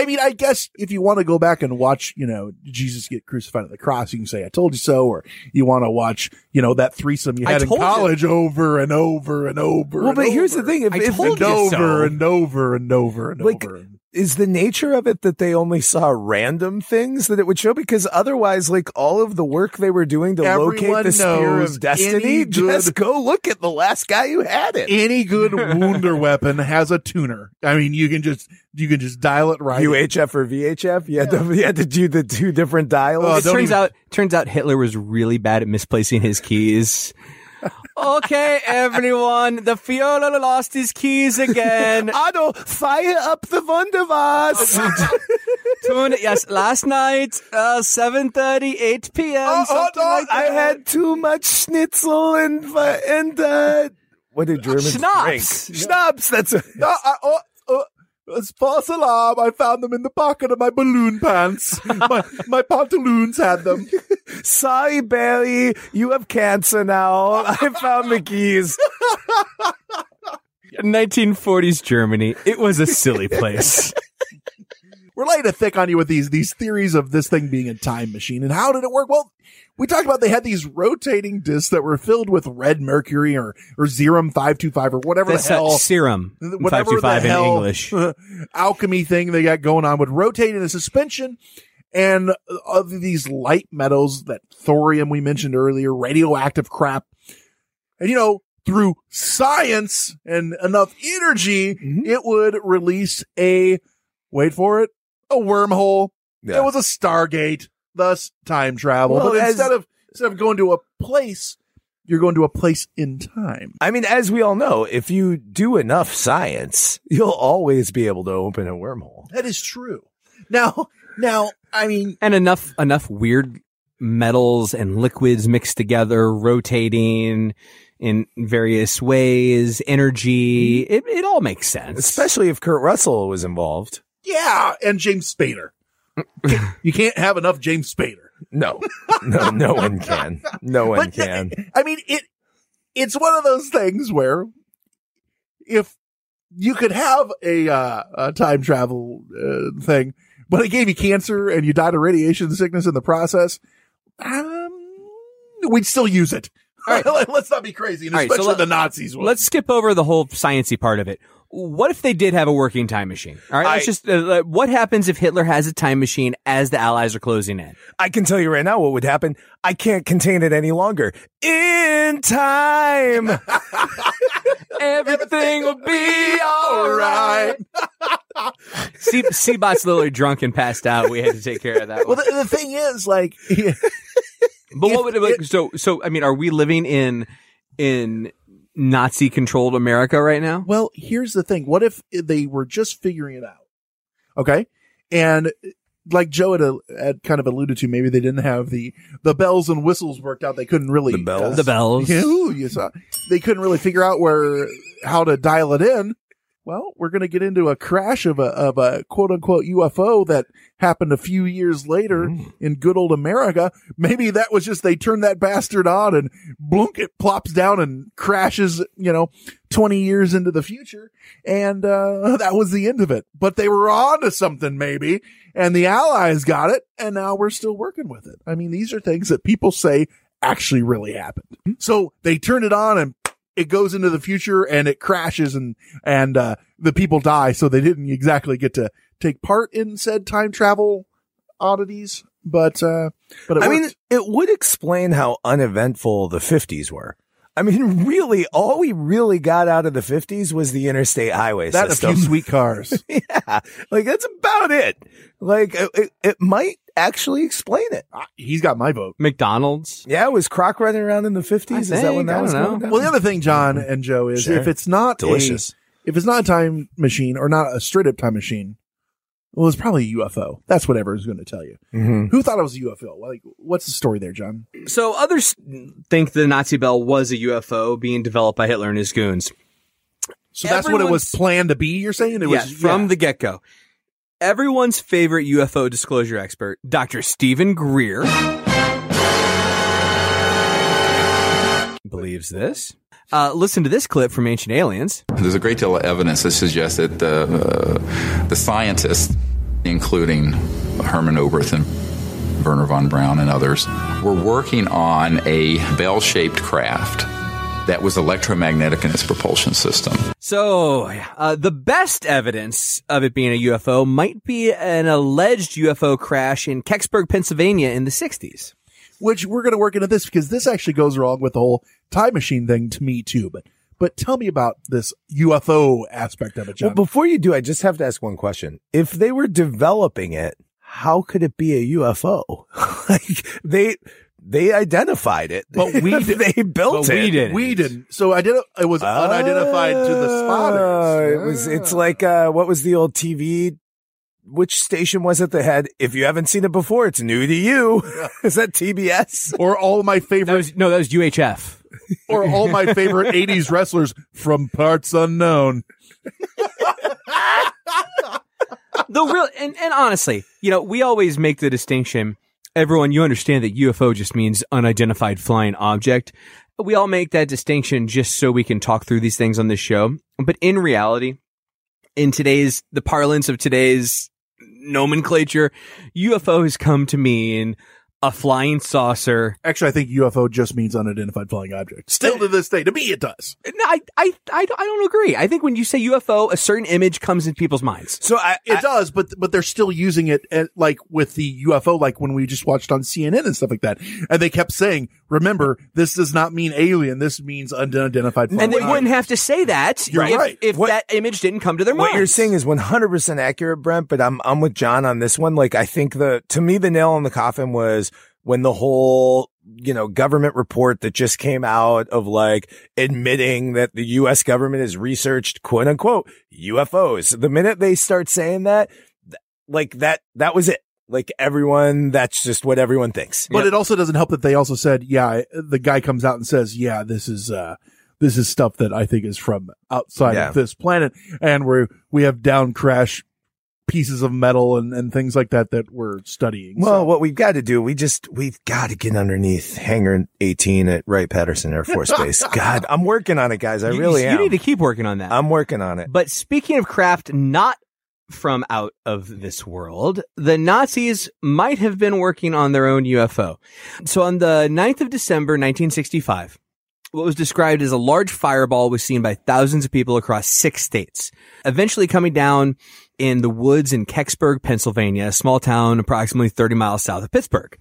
I mean, I guess if you want to go back and watch, you know, Jesus get crucified at the cross, you can say, I told you so, or you want to watch, you know, that threesome you had in told you. college over and over and over. well, and but here's the thing: if, I if told and you over so. and over and over and Like, over. Is the nature of it that they only saw random things that it would show? Because otherwise, like all of the work they were doing to locate Everyone the spear knows of destiny, any just go look at the last guy who had it. Any good Wunder weapon has a tuner. I mean, you can just you can just dial it right. UHF or VHF? You had to you had to do the two different dials. Oh, it turns even- out turns out Hitler was really bad at misplacing his keys. Okay, everyone, the Führer lost his keys again. Otto, fire up the Wunderwaffe. Tune, yes, last night, uh, 7.30, 8 p.m. Oh, something like I had too much schnitzel and and uh, what did Germans Schnapps. drink? Schnapps. That's a, No, I, oh, oh, it's false alarm. I found them in the pocket of my balloon pants. my, my pantaloons had them. sorry, Barry. You have cancer now. I found the keys. 1940s Germany. It was a silly place. We're laying it thick on you with these these theories of this thing being a time machine. And how did it work? Well, we talked about they had these rotating discs that were filled with red mercury or or Xerum five two five or whatever That's the hell. serum. whatever 525 the in English. alchemy thing they got going on would rotate in a suspension and uh, these light metals, that thorium we mentioned earlier, radioactive crap. And you know, through science and enough energy, Mm-hmm. it would release a, wait for it, a wormhole. It was a Stargate, thus time travel. Well, but as- instead of, instead of going to a place, you're going to a place in time. I mean, as we all know, if you do enough science, you'll always be able to open a wormhole. That is true. Now, now, I mean, and enough enough weird metals and liquids mixed together, rotating in various ways, energy. Mm-hmm. It, it all makes sense. Especially if Kurt Russell was involved. Yeah, and James Spader. you can't have enough James Spader. No, no, no one can. No one But, can. I mean, it, it's one of those things where if you could have a, uh, a time travel uh, thing, but it gave you cancer and you died of radiation sickness in the process, um, we'd still use it. All right. Let's not be crazy, and All right, so especially let- the Nazis. Would. Let's skip over the whole sciency part of it. What if they did have a working time machine? All right, let's I- just. Uh, what happens if Hitler has a time machine as the Allies are closing in? I can tell you right now what would happen. I can't contain it any longer. In time. Everything will be all right. C- Seabot's literally drunk and passed out. We had to take care of that. well, One. the, the thing is, like, But what would it, like, so so? I mean, are we living in in Nazi controlled America right now? Well, here's the thing. What if they were just figuring it out? Okay. And like Joe had, uh, had kind of alluded to, maybe they didn't have the, the bells and whistles worked out. They couldn't really, The bells? The bells. Yeah, ooh, you saw, they couldn't really figure out where, how to dial it in. Well, we're going to get into a crash of a, of a quote unquote UFO that happened a few years later Mm. in good old America. Maybe that was just they turned that bastard on and blunk, it plops down and crashes, you know, 20 years into the future. And, uh, that was the end of it. But they were on to something maybe and the allies got it and now we're still working with it. I mean, these are things that people say actually really happened. So they turned it on and it goes into the future and it crashes and, and, uh, the people die. So they didn't exactly get to take part in said time travel oddities, but, uh, but it I mean, it would explain how uneventful the 50s were. I mean, really, all we really got out of the 50s was the interstate highway that and a few sweet cars. yeah. Like, that's about it. Like, it, it might actually explain it. He's got my vote. McDonald's. Yeah, was Kroc running around in the 50s? Is that when think, I that was know. going down? Well, the other thing, John and Joe, is Sure. if it's not Delicious. a, if it's not a time machine or not a straight up time machine, well, it's probably a UFO. That's what everyone's going to tell you. Mhm. Who thought it was a UFO? Like, what's the story there, John? So others think the Nazi bell was a UFO being developed by Hitler and his goons. So that's what it was planned to be. You're saying it yeah, was from yeah. the get go. Everyone's favorite UFO disclosure expert, Dr. Stephen Greer, believes this. Uh, listen to this clip from Ancient Aliens. There's a great deal of evidence that suggests that the, uh, the scientists, including Hermann Oberth and Wernher von Braun and others, were working on a bell shaped craft that was electromagnetic in its propulsion system. So, uh, the best evidence of it being a UFO might be an alleged UFO crash in Kecksburg, Pennsylvania in the 60s. which we're going to work into this because this actually goes wrong with the whole time machine thing to me too. But but tell me about this UFO aspect of it, John. Well, before you do, I just have to ask one question. If they were developing it, how could it be a UFO? like they they identified it, But we did- they built but it. we didn't. we didn't. So I did. It was unidentified to the Oh, spotters. It was. It's like uh, what was the old TV? Which station was it that had? If you haven't seen it before, it's new to you. Is that TBS? or all my That favorite, was, no, that was UHF. or all my favorite '80s wrestlers from parts unknown. the real and, and honestly, you know, we always make the distinction. Everyone, you understand that UFO just means unidentified flying object. We all make that distinction just so we can talk through these things on this show. But in reality, in today's the parlance of today's nomenclature, UFO has come to mean a flying saucer. Actually, I think UFO just means unidentified flying object. Still to this day, to me, it does. No, I, I, I, don't- I don't agree. I think when you say UFO, a certain image comes in people's minds. So I, It does, but but they're still using it at, like with the UFO, like when we just watched on CNN and stuff like that, and they kept saying, "Remember, this does not mean alien. This means unidentified." and they wouldn't have to say that You're if, right. if that image didn't come to their mind. what you're saying is 100% accurate, Brent, but I'm, I'm with John on this one. Like, I think the, to me, the nail in the coffin was when the whole, you know, government report that just came out of like admitting that the U.S. government has researched quote unquote UFOs. The minute they start saying that, like that, that was it. Like everyone, that's just what everyone thinks. But it also doesn't help that they also said, yeah, the guy comes out and says, yeah, this is, uh, this is stuff that I think is from outside Yeah. of this planet. And we're, we have down crash pieces of metal and, and things like that that we're studying. Well, what we've got to do, we just, we've got to get underneath hangar 18 at Wright Patterson Air Force Base. God, I'm working on it, guys. I You- really you am. You need to keep working on that. I'm working on it. But speaking of craft not from out of this world, the Nazis might have been working on their own UFO. So on the 9th of December, 1965, what was described as a large fireball was seen by thousands of people across six states, eventually coming down in the woods in Kecksburg, Pennsylvania, a small town approximately 30 miles south of Pittsburgh.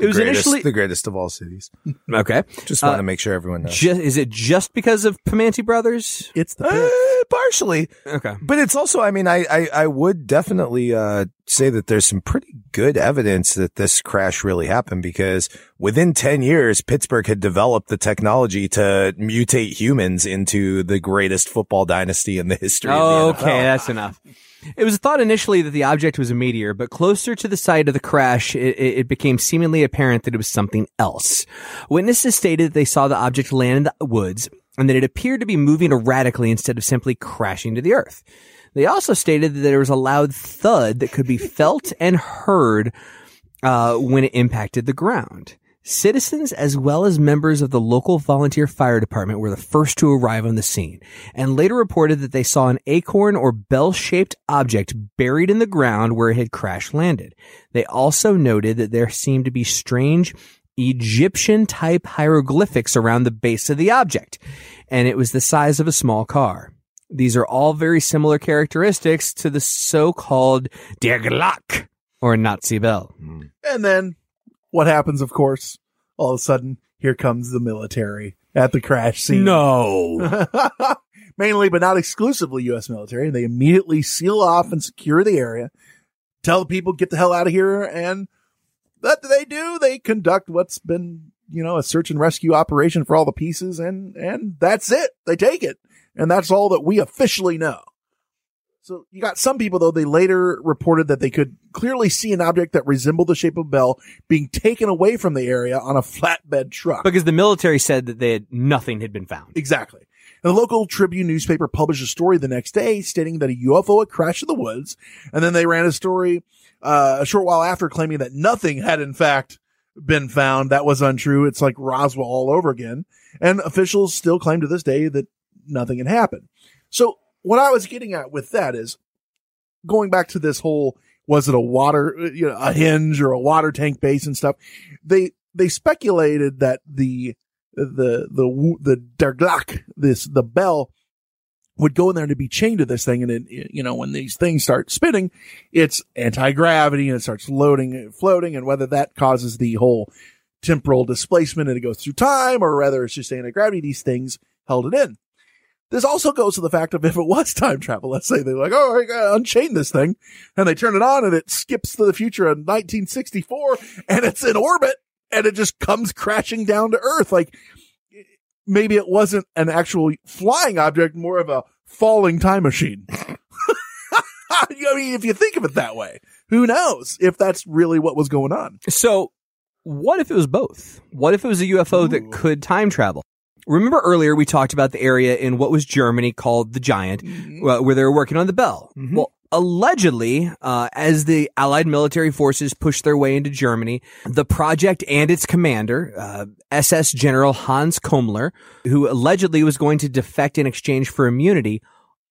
It was greatest, initially the greatest of all cities. okay. Just want Uh, to make sure everyone knows. Is it just because of Primanti Brothers? It's the Uh, partially. Okay. But it's also, I mean, I, I, I would definitely, uh, say that there's some pretty good evidence that this crash really happened because within 10 years, Pittsburgh had developed the technology to mutate humans into the greatest football dynasty in the history of the Okay, that's enough. It was thought initially that the object was a meteor, but closer to the site of the crash, it, it became seemingly apparent that it was something else. Witnesses stated that they saw the object land in the woods and that it appeared to be moving erratically instead of simply crashing to the earth. They also stated that there was a loud thud that could be felt and heard uh, when it impacted the ground. Citizens as well as members of the local volunteer fire department were the first to arrive on the scene and later reported that they saw an acorn or bell-shaped object buried in the ground where it had crash landed. They also noted that there seemed to be strange Egyptian type hieroglyphics around the base of the object and it was the size of a small car. These are all very similar characteristics to the so-called Der Glock or Nazi bell. Hmm. And then what happens, of course? All of a sudden, here comes the military at the crash scene. No. Mainly, but not exclusively U.S. military. They immediately seal off and secure the area, tell the people, get the hell out of here. And what do they do? They conduct what's been, you know, a search and rescue operation for all the pieces. And, and that's it. They take it. And that's all that we officially know. So you got some people though, they later reported that they could clearly see an object that resembled the shape of a bell being taken away from the area on a flatbed truck. Because the military said that they had nothing had been found. Exactly. And the local Tribune newspaper published a story the next day stating that a UFO had crashed in the woods. And then they ran a story, uh, a short while after claiming that nothing had in fact been found. That was untrue. It's like Roswell all over again. And officials still claim to this day that nothing had happened. So what I was getting at with that is going back to this whole, was it a water, you know, a henge or a water tank base and stuff? They, they speculated that the, the, the, the Der this, the bell would go in there to be chained to this thing. And it, you know, when these things start spinning, it's anti-gravity and it starts loading floating. And whether that causes the whole temporal displacement and it goes through time or whether it's just anti-gravity, these things held it in. This also goes to the fact of if it was time travel, let's say they're like, oh, I gotta unchain this thing and they turn it on and it skips to the future in 1964 and it's in orbit and it just comes crashing down to earth. Like maybe it wasn't an actual flying object, more of a falling time machine. I mean, if you think of it that way, who knows if that's really what was going on? So, what if it was both? What if it was a UFO that could time travel? Remember earlier we talked about the area in what was Germany called the Giant, uh, where they were working on the Bell. Well, allegedly, uh, as the Allied military forces pushed their way into Germany, the project and its commander, uh, SS General Hans Kammler, who allegedly was going to defect in exchange for immunity,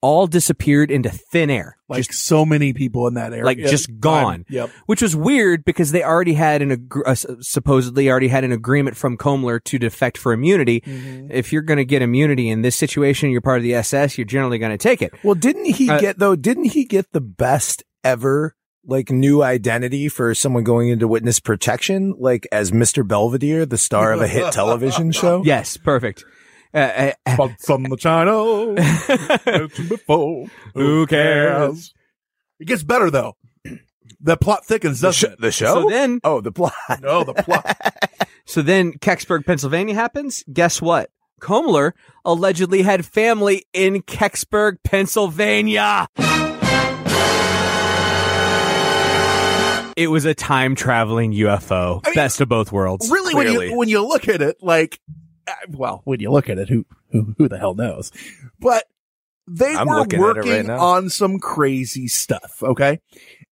all disappeared into thin air. Like so many people in that area. like just gone. Yep. Which was weird because they already had an ag- uh, supposedly already had an agreement from Kammler to defect for immunity. Mm-hmm. If you're going to get immunity in this situation, you're part of the SS. You're generally going to take it. Well, didn't he Uh, get though? Didn't he get the best ever like new identity for someone going into witness protection, like as Mr. Belvedere, the star of a hit television show? Yes, perfect. Uh, uh, Bugs on the channel. Mentioned before. Who cares? It gets better though. The plot thickens, The, doesn't sh- it? the show. So then, oh, the plot. No, the plot. so then Kecksburg, Pennsylvania happens. Guess what? Kammler allegedly had family in Kecksburg, Pennsylvania. It was a time traveling UFO. Best of both worlds. really, when you when you look at it, like, well, when you look at it, who who who the hell knows? But they I'm were it right working on some crazy stuff. Okay,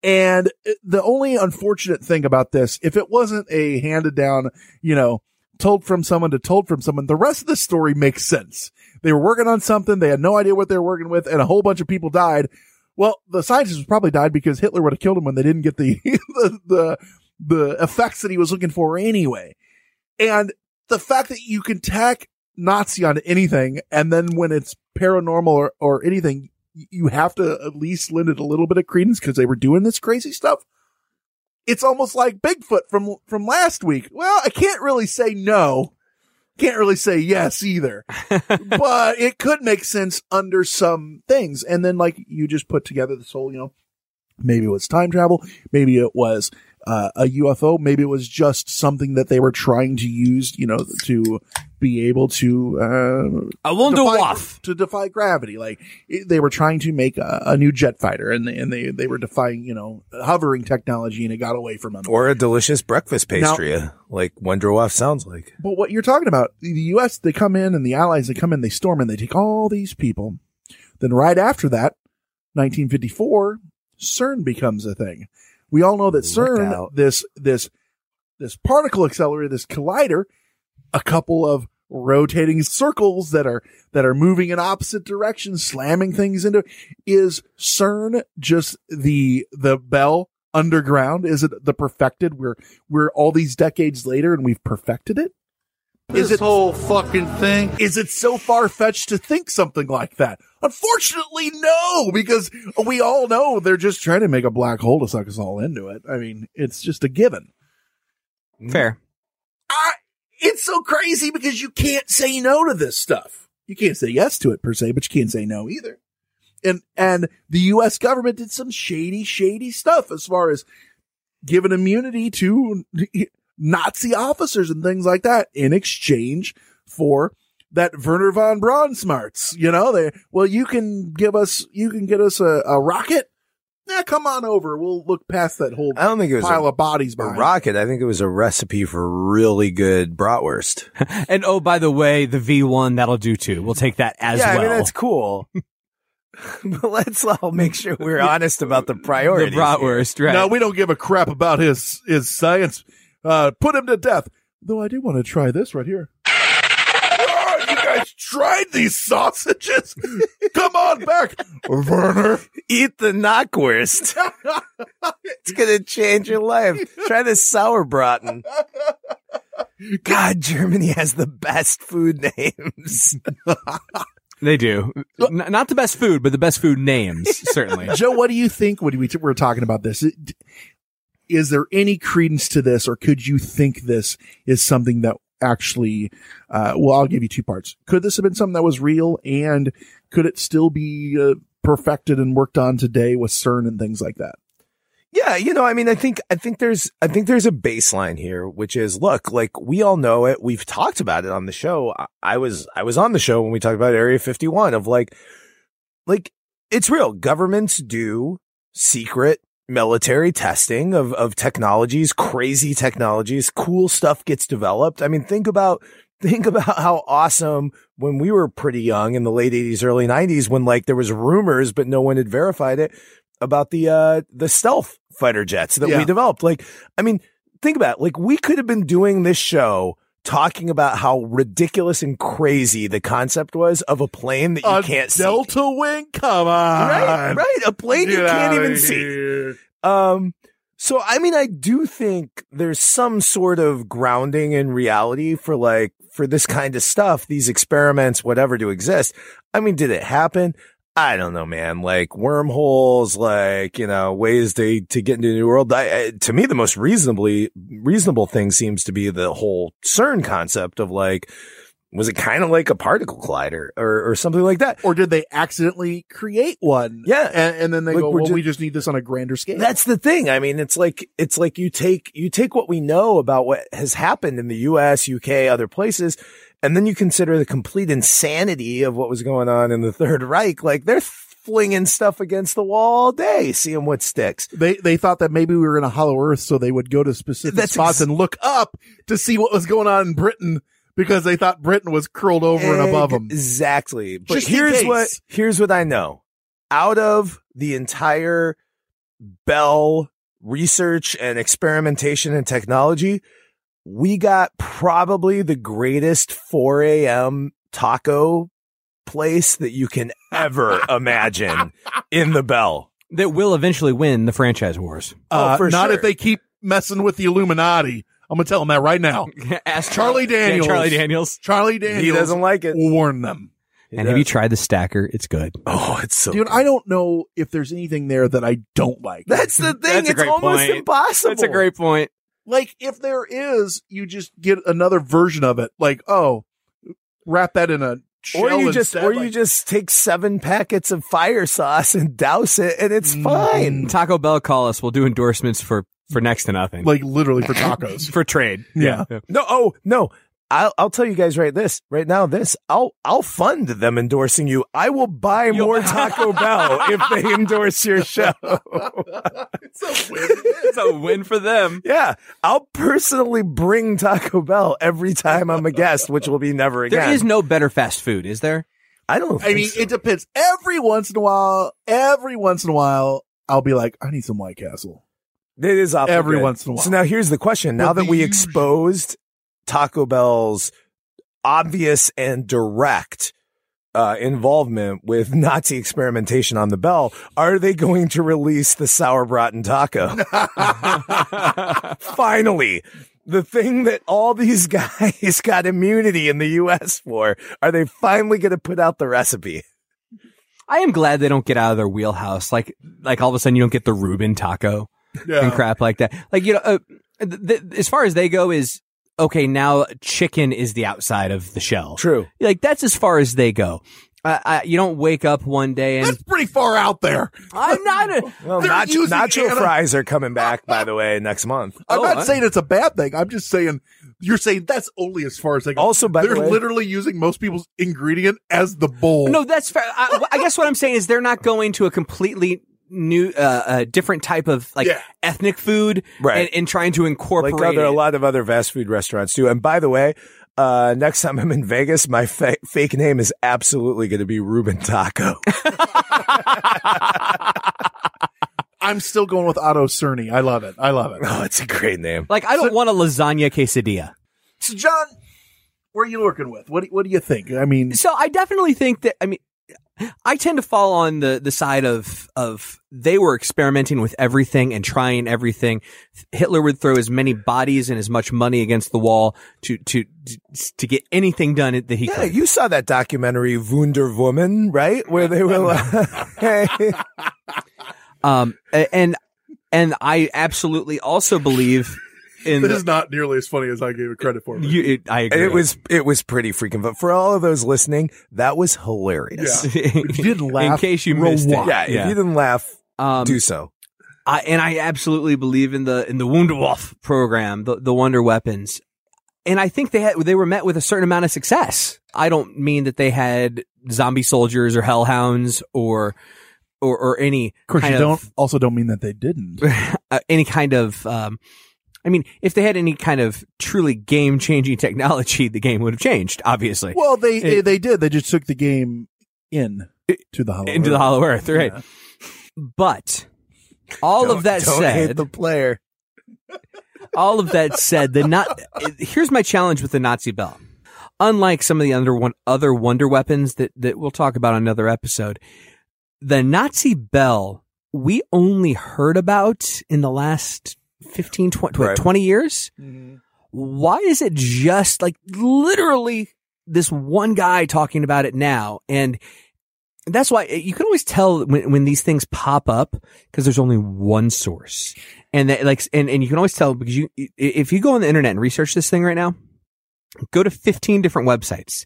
and uh, the only unfortunate thing about this, if it wasn't a handed down, you know, told from someone to told from someone, the rest of the story makes sense. They were working on something, they had no idea what they were working with, and a whole bunch of people died. Well, the scientists probably died because Hitler would have killed them when they didn't get the the the, the effects that he was looking for anyway. And the fact that you can tack Nazi on anything, and then when it's paranormal or, or anything, you have to at least lend it a little bit of credence because they were doing this crazy stuff. It's almost like Bigfoot from from last week. Well, I can't really say no. Can't really say yes either. but it could make sense under some things. And then like you just put together this whole, you know, maybe it was time travel, maybe it was uh, a UFO, maybe it was just something that they were trying to use, you know, to be able to uh, I wonder defy, what. to defy gravity. Like it- they were trying to make a, a new jet fighter, and they, and they they were defying, you know, hovering technology, and it got away from them. Or a delicious breakfast pastry, uh, like Wonder Waff sounds like. But what you're talking about, the U.S. they come in and the Allies they come in, they storm and they take all these people. Then right after that, 1954, CERN becomes a thing. We all know that CERN, this this this particle accelerator, this collider, a couple of rotating circles that are that are moving in opposite directions, slamming things into. Is CERN just the the bell underground? Is it the perfected? We're we're all these decades later and we've perfected it. Is it whole fucking thing? Is it so far fetched to think something like that? Unfortunately, no, because we all know they're just trying to make a black hole to suck us all into it. I mean, it's just a given. Mm. Fair. I, it's so crazy because you can't say no to this stuff. You can't say yes to it per se, but you can't say no either. And, and the U.S. government did some shady, shady stuff as far as giving immunity to Nazi officers and things like that in exchange for that Wernher von Braun smarts. You know, they, well, you can give us, you can get us a, a rocket. Yeah, come on over. We'll look past that whole I don't think it was pile a, of bodies a rocket. I think it was a recipe for really good bratwurst. And oh, by the way, the V1 that'll do too. We'll take that as yeah, well. I mean that's cool. but let's all make sure we're honest about the the priorities. here. bratwurst, right? No, we don't give a crap about his his science. Uh, put him to death. Though I do want to try this right here. Oh, you guys tried these sausages? Come on back, Werner. Eat the knockwurst. it's gonna change your life. Try the sauerbraten. God, Germany has the best food names. They do. N- not the best food, but the best food names, certainly. Joe, what do you think when we t- were talking about this? Is there any credence to this, or could you think this is something that actually? Uh, well, I'll give you two parts. Could this have been something that was real, and could it still be uh, perfected and worked on today with CERN and things like that? Yeah, you know, I mean, I think, I think there's, I think there's a baseline here, which is, look, like we all know it. We've talked about it on the show. I, I was, I was on the show when we talked about Area 51 of like, like it's real. Governments do secret military testing of, of technologies, crazy technologies, cool stuff gets developed. I mean, think about, think about how awesome when we were pretty young in the late eighties, early nineties, when like there was rumors, but no one had verified it about the, uh, the stealth fighter jets that Yeah. we developed. Like, I mean, think about it. Like we could have been doing this show talking about how ridiculous and crazy the concept was of a plane that you A can't see. Delta wing? Come on. Right, right. A plane you can't even see. Um, so I mean, I do think there's some sort of grounding in reality for like for this kind of stuff, these experiments, whatever, to exist. I mean, did it happen? I don't know, man. Like wormholes, like you know, ways to to get into the new world. I, I, to me, the most reasonably reasonable thing seems to be the whole CERN concept of like. Was it kind of like a particle collider or, or something like that? Or did they accidentally create one? Yeah. And, and then they Like, go, well, ju- we just need this on a grander scale. That's the thing. I mean, it's like, it's like you take, you take what we know about what has happened in the US, UK, other places, and then you consider the complete insanity of what was going on in the Third Reich. Like they're flinging stuff against the wall all day, seeing what sticks. They they thought that maybe we were in a hollow earth, so they would go to specific That's spots ex- and look up to see what was going on in Britain because they thought Britain was curled over and above them. Exactly. But Just here's what, here's what I know. Out of the entire Bell research and experimentation and technology, we got probably the greatest 4 a.m. taco place that you can ever imagine in the Bell. That will eventually win the franchise wars. Uh, Oh, for not sure. if they keep messing with the Illuminati. I'm gonna tell them that right now. Ask Charlie Daniels. Charlie Daniels. Charlie Daniels. He doesn't like it. warn them. And have you tried the stacker? It's good. Oh, it's so Dude, I don't know if there's anything there that I don't like. That's the thing. That's it's almost point. impossible. That's a great point. Like if there is, you just get another version of it. Like, oh, wrap that in a shell or you just, instead, or you just take seven packets of fire sauce and douse it, and it's mm. fine. Taco Bell call us. We'll do endorsements for for next to nothing. like literally for tacos. for trade. Yeah. No, oh no. I'll, I'll tell you guys right this right now. This I'll I'll fund them endorsing you. I will buy more Taco Bell if they endorse your show. it's a win. It's a win for them. Yeah, I'll personally bring Taco Bell every time I'm a guest, which will be never again. There is no better fast food, is there? I don't. I mean, so. it depends. Every once in a while, every once in a while, I'll be like, I need some White Castle. It is awful Every once in a while. So now here's the question. Now But that we the exposed Taco Bell's obvious and direct uh, involvement with Nazi experimentation on the Bell, are they going to release the sauerbraten taco? Finally. The thing that all these guys got immunity in the U.S. for, are they finally going to put out the recipe? I am glad they don't get out of their wheelhouse. Like, like all of a sudden you don't get the Reuben taco and crap like that. Like, you know, uh, th- th- as far as they go is, okay, now chicken is the outside of the shell. True. Like, that's as far as they go. Uh, I, you don't wake up one day and That's pretty far out there. I'm not a, Well, nacho, nacho ana- fries are coming back, by the way, next month. I'm Oh, not I- saying it's a bad thing. I'm just saying you're saying that's only as far as they go. Also, by they're way- literally using most people's ingredient as the bowl. No, that's fair. I, I guess what I'm saying is they're not going to a completely new, uh, uh different type of like Yeah. ethnic food, Right. And, and trying to incorporate. like other, a it. lot of other fast food restaurants do. And by the way, uh, next time I'm in Vegas, my fa- fake name is absolutely going to be Ruben Taco. I'm still going with Otto Cerny. I love it. I love it. oh, it's a great name. Like I don't want a lasagna quesadilla. So, John, where are you working with? What do, what do you think? I mean, So I definitely think that I mean I tend to fall on the the side of of they were experimenting with everything and trying everything. Hitler would throw as many bodies and as much money against the wall to to to get anything done that he Yeah, could. you saw that documentary Wunder Woman, right? Where they were like, hey. Um and and I absolutely also believe in this the, is not nearly as funny as I gave it credit for. you, it, I agree. it was it was pretty freaking. But for all of those listening, that was hilarious. Yeah. If you didn't laugh, in case you missed it. one. Yeah, if you didn't laugh, Um, do so. I, and I absolutely believe in the in the Wunderwaffe program, the the Wonder Weapons, and I think they had they were met with a certain amount of success. I don't mean that they had zombie soldiers or hellhounds or or or any Of course, kind you of, don't. Also, don't mean that they didn't. uh, any kind of. Um, I mean, if they had any kind of truly game changing technology, the game would have changed. Obviously, Well, they It- they, they did. They just took the game in to the hollow into the Earth. Hollow Earth, right? Yeah. But all Don't- of that said, hate the player. all of that said, the not here's my challenge with the Nazi bell. Unlike some of the other one other wonder weapons that that we'll talk about on another episode, the Nazi bell we only heard about in the last 15 20, Right. 20 years. Mm-hmm. Why is it just like literally this one guy talking about it now? And that's why you can always tell when, when these things pop up because there's only one source. And that like and, and you can always tell because you if you go on the internet and research this thing right now go to 15 different websites.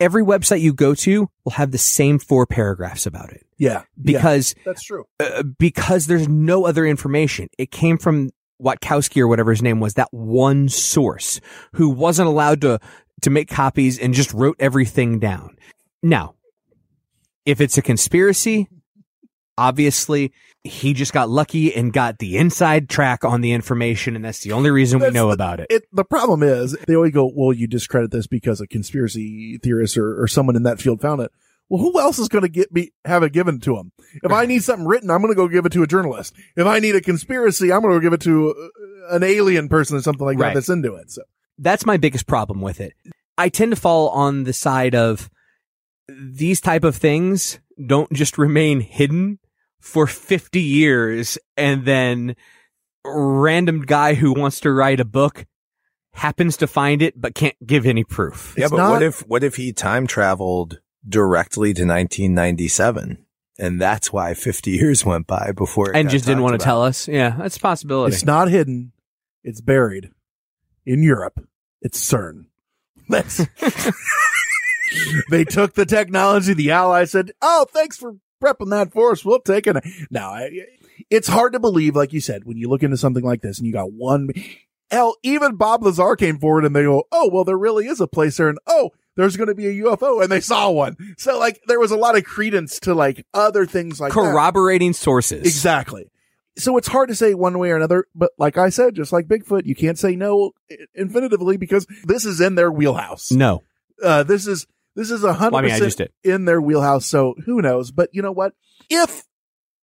Every website you go to will have the same four paragraphs about it Yeah. because Yeah, that's true. uh, because there's no other information. It came from Witkowski or whatever his name was, that one source who wasn't allowed to to make copies and just wrote everything down. Now, if it's a conspiracy, obviously he just got lucky and got the inside track on the information, and that's the only reason we know the- about it. It the problem is they always go, well, you discredit this because a conspiracy theorist or, or someone in that field found it. Well, who else is going to get me have it given to them? If I need something written, I'm going to go give it to a journalist. If I need a conspiracy, I'm going to go give it to uh, an alien person or something like Right. that that's into it. So that's my biggest problem with it. I tend to fall on the side of these type of things don't just remain hidden for 50 years and then random guy who wants to write a book happens to find it but can't give any proof. Yeah, but what if what if he time traveled directly to 1997, and that's why 50 years went by before it and just didn't talked want to tell us? Yeah, that's a possibility. it's not hidden. It's buried in Europe. It's CERN. That's they took the technology. The Allies said, "Oh, thanks for prepping that for us. We'll take it." Now, I- it's hard to believe, like you said, when you look into something like this and you got one. Hell, even Bob Lazar came forward and they go, "Oh, well, there really is a place there," and oh, there's going to be a UFO, and they saw one. So, like, there was a lot of credence to like other things like that. Corroborating sources. Exactly. So it's hard to say one way or another, but like I said, just like Bigfoot, you can't say no infinitively because this is in their wheelhouse. No. Uh, this is, this is a hundred Well, I mean, I just percent in their wheelhouse. So who knows? But you know what? If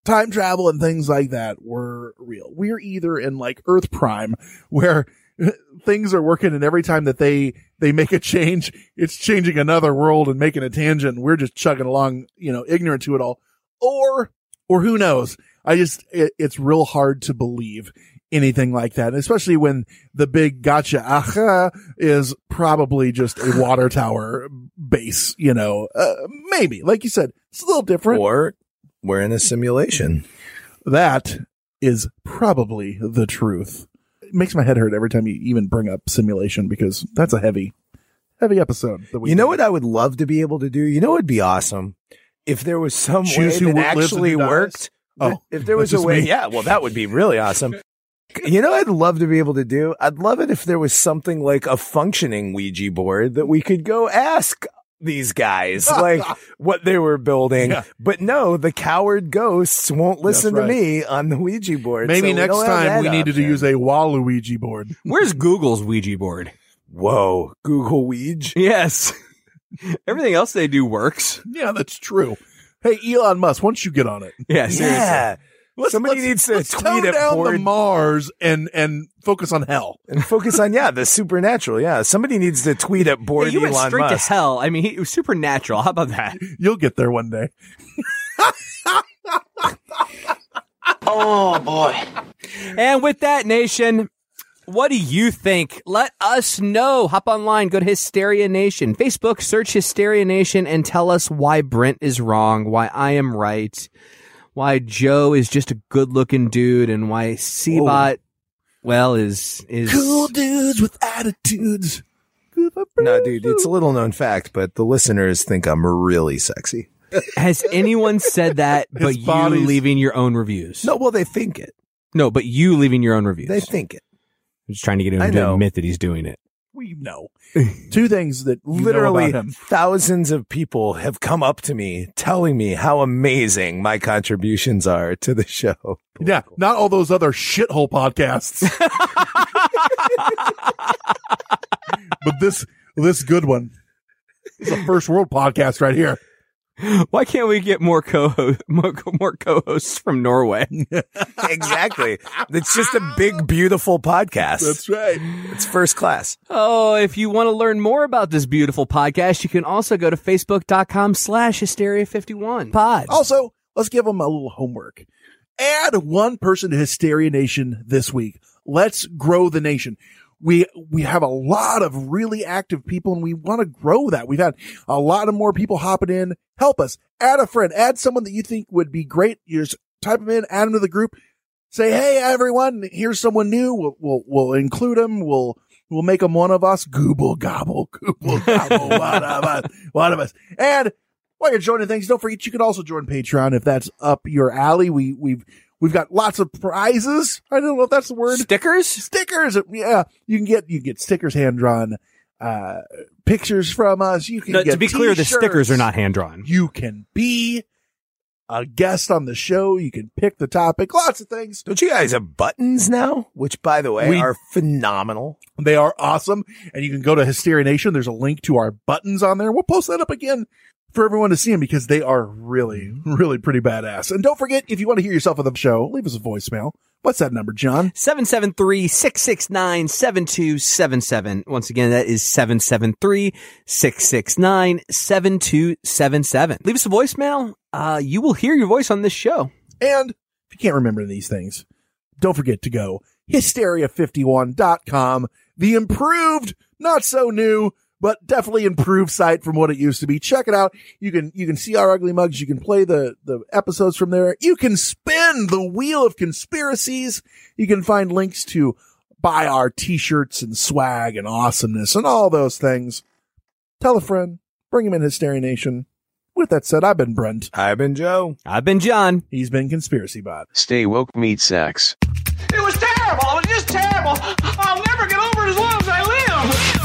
time travel and things like that were real, we're either in like Earth Prime where things are working and every time that they, they make a change, it's changing another world and making a tangent. We're just chugging along, you know, ignorant to it all. Or, or who knows? I just, it, it's real hard to believe anything like that, and especially when the big gotcha aha is probably just a water tower base, you know, uh, maybe, like you said, it's a little different. Or we're in a simulation. That is probably the truth. It makes my head hurt every time you even bring up simulation because that's a heavy, heavy episode. That we You know did. what I would love to be able to do? You know what would be awesome? If there was some Choose way who that wo- lives and actually worked. Oh, if there was a way, me. yeah, well, that would be really awesome. You know, what I'd love to be able to do. I'd love it if there was something like a functioning Ouija board that we could go ask these guys like what they were building. Yeah. But no, the coward ghosts won't listen That's to me on the Ouija board. Maybe so next don't time we needed to use a Waluigi board. Where's Google's Ouija board? Whoa, Google Ouija. Yes. Everything else they do works. Yeah, that's true. Hey, Elon Musk, once you get on it, Yeah, seriously. Yeah. Let's- Somebody let's- needs to tweet tone at down the Mars and and focus on hell. and focus on yeah the supernatural. Yeah, somebody needs to tweet at board Yeah, you went straight Musk. to hell. I mean, he, it was supernatural. How about that? You'll get there one day. Oh boy. And with that, nation, what do you think? Let us know. Hop online, go to Hysteria Nation, Facebook, search Hysteria Nation, and tell us why Brent is wrong, why I am right, why Joe is just a good-looking dude, and why oh. Seabot, well, is is Cool dudes with attitudes. No, dude, it's a little known fact, but the listeners think I'm really sexy. Has anyone said that but you body's- leaving your own reviews? No, well, they think it. No, but you leaving your own reviews. They think it. I'm just trying to get him I to know. admit that he's doing it. We know two things that Literally, thousands of people have come up to me telling me how amazing my contributions are to the show. Yeah, not all those other shithole podcasts, but this this good one. This is a first world podcast right here. Why can't we get more co more, more co-hosts from Norway? exactly. It's just a big, beautiful podcast. That's right. It's first class. Oh, if you want to learn more about this beautiful podcast, you can also go to facebook.com slash hysteria51 pod. Also, let's give them a little homework. Add one person to Hysteria Nation this week. Let's grow the nation. We, we have a lot of really active people and we want to grow that. We've had a lot of more people hopping in. Help us. Add a friend. Add someone that you think would be great. You just type them in, add them to the group. Say, Hey, everyone, here's someone new. We'll, we'll, we'll include them. We'll, we'll make them one of us. Google gobble, Google gobble, one of us, one of us. And while you're joining things, don't forget you can also join Patreon if that's up your alley. We we've we've got lots of prizes. I don't know if that's the word. Stickers? Stickers. Yeah. You can get you can get stickers hand drawn, uh pictures from us. You can No, get to be clear, the stickers are not hand drawn. You can be a guest on the show. You can pick the topic. Lots of things. Don't you guys have buttons now? Which, by the way, We- are phenomenal. They are awesome. And you can go to Hysteria Nation. There's a link to our buttons on there. We'll post that up again for everyone to see them because they are really, really pretty badass. And don't forget, if you want to hear yourself on the show, leave us a voicemail. What's that number, John? 773-669-7277. Once again, that is 773-669-7277. Leave us a voicemail. Uh, you will hear your voice on this show. And if you can't remember these things, don't forget to go hysteria51.com, the improved, not so new, but definitely improved site from what it used to be. Check it out. You can, you can see our ugly mugs. You can play the, the episodes from there. You can spin the wheel of conspiracies. You can find links to buy our t-shirts and swag and awesomeness and all those things. Tell a friend, bring him in Hysteria Nation. With that said, I've been Brent. I've been Joe. I've been John. He's been Conspiracy Bot. Stay woke, meat sacks. It was terrible. It was just terrible. I'll never get over it as long as I live.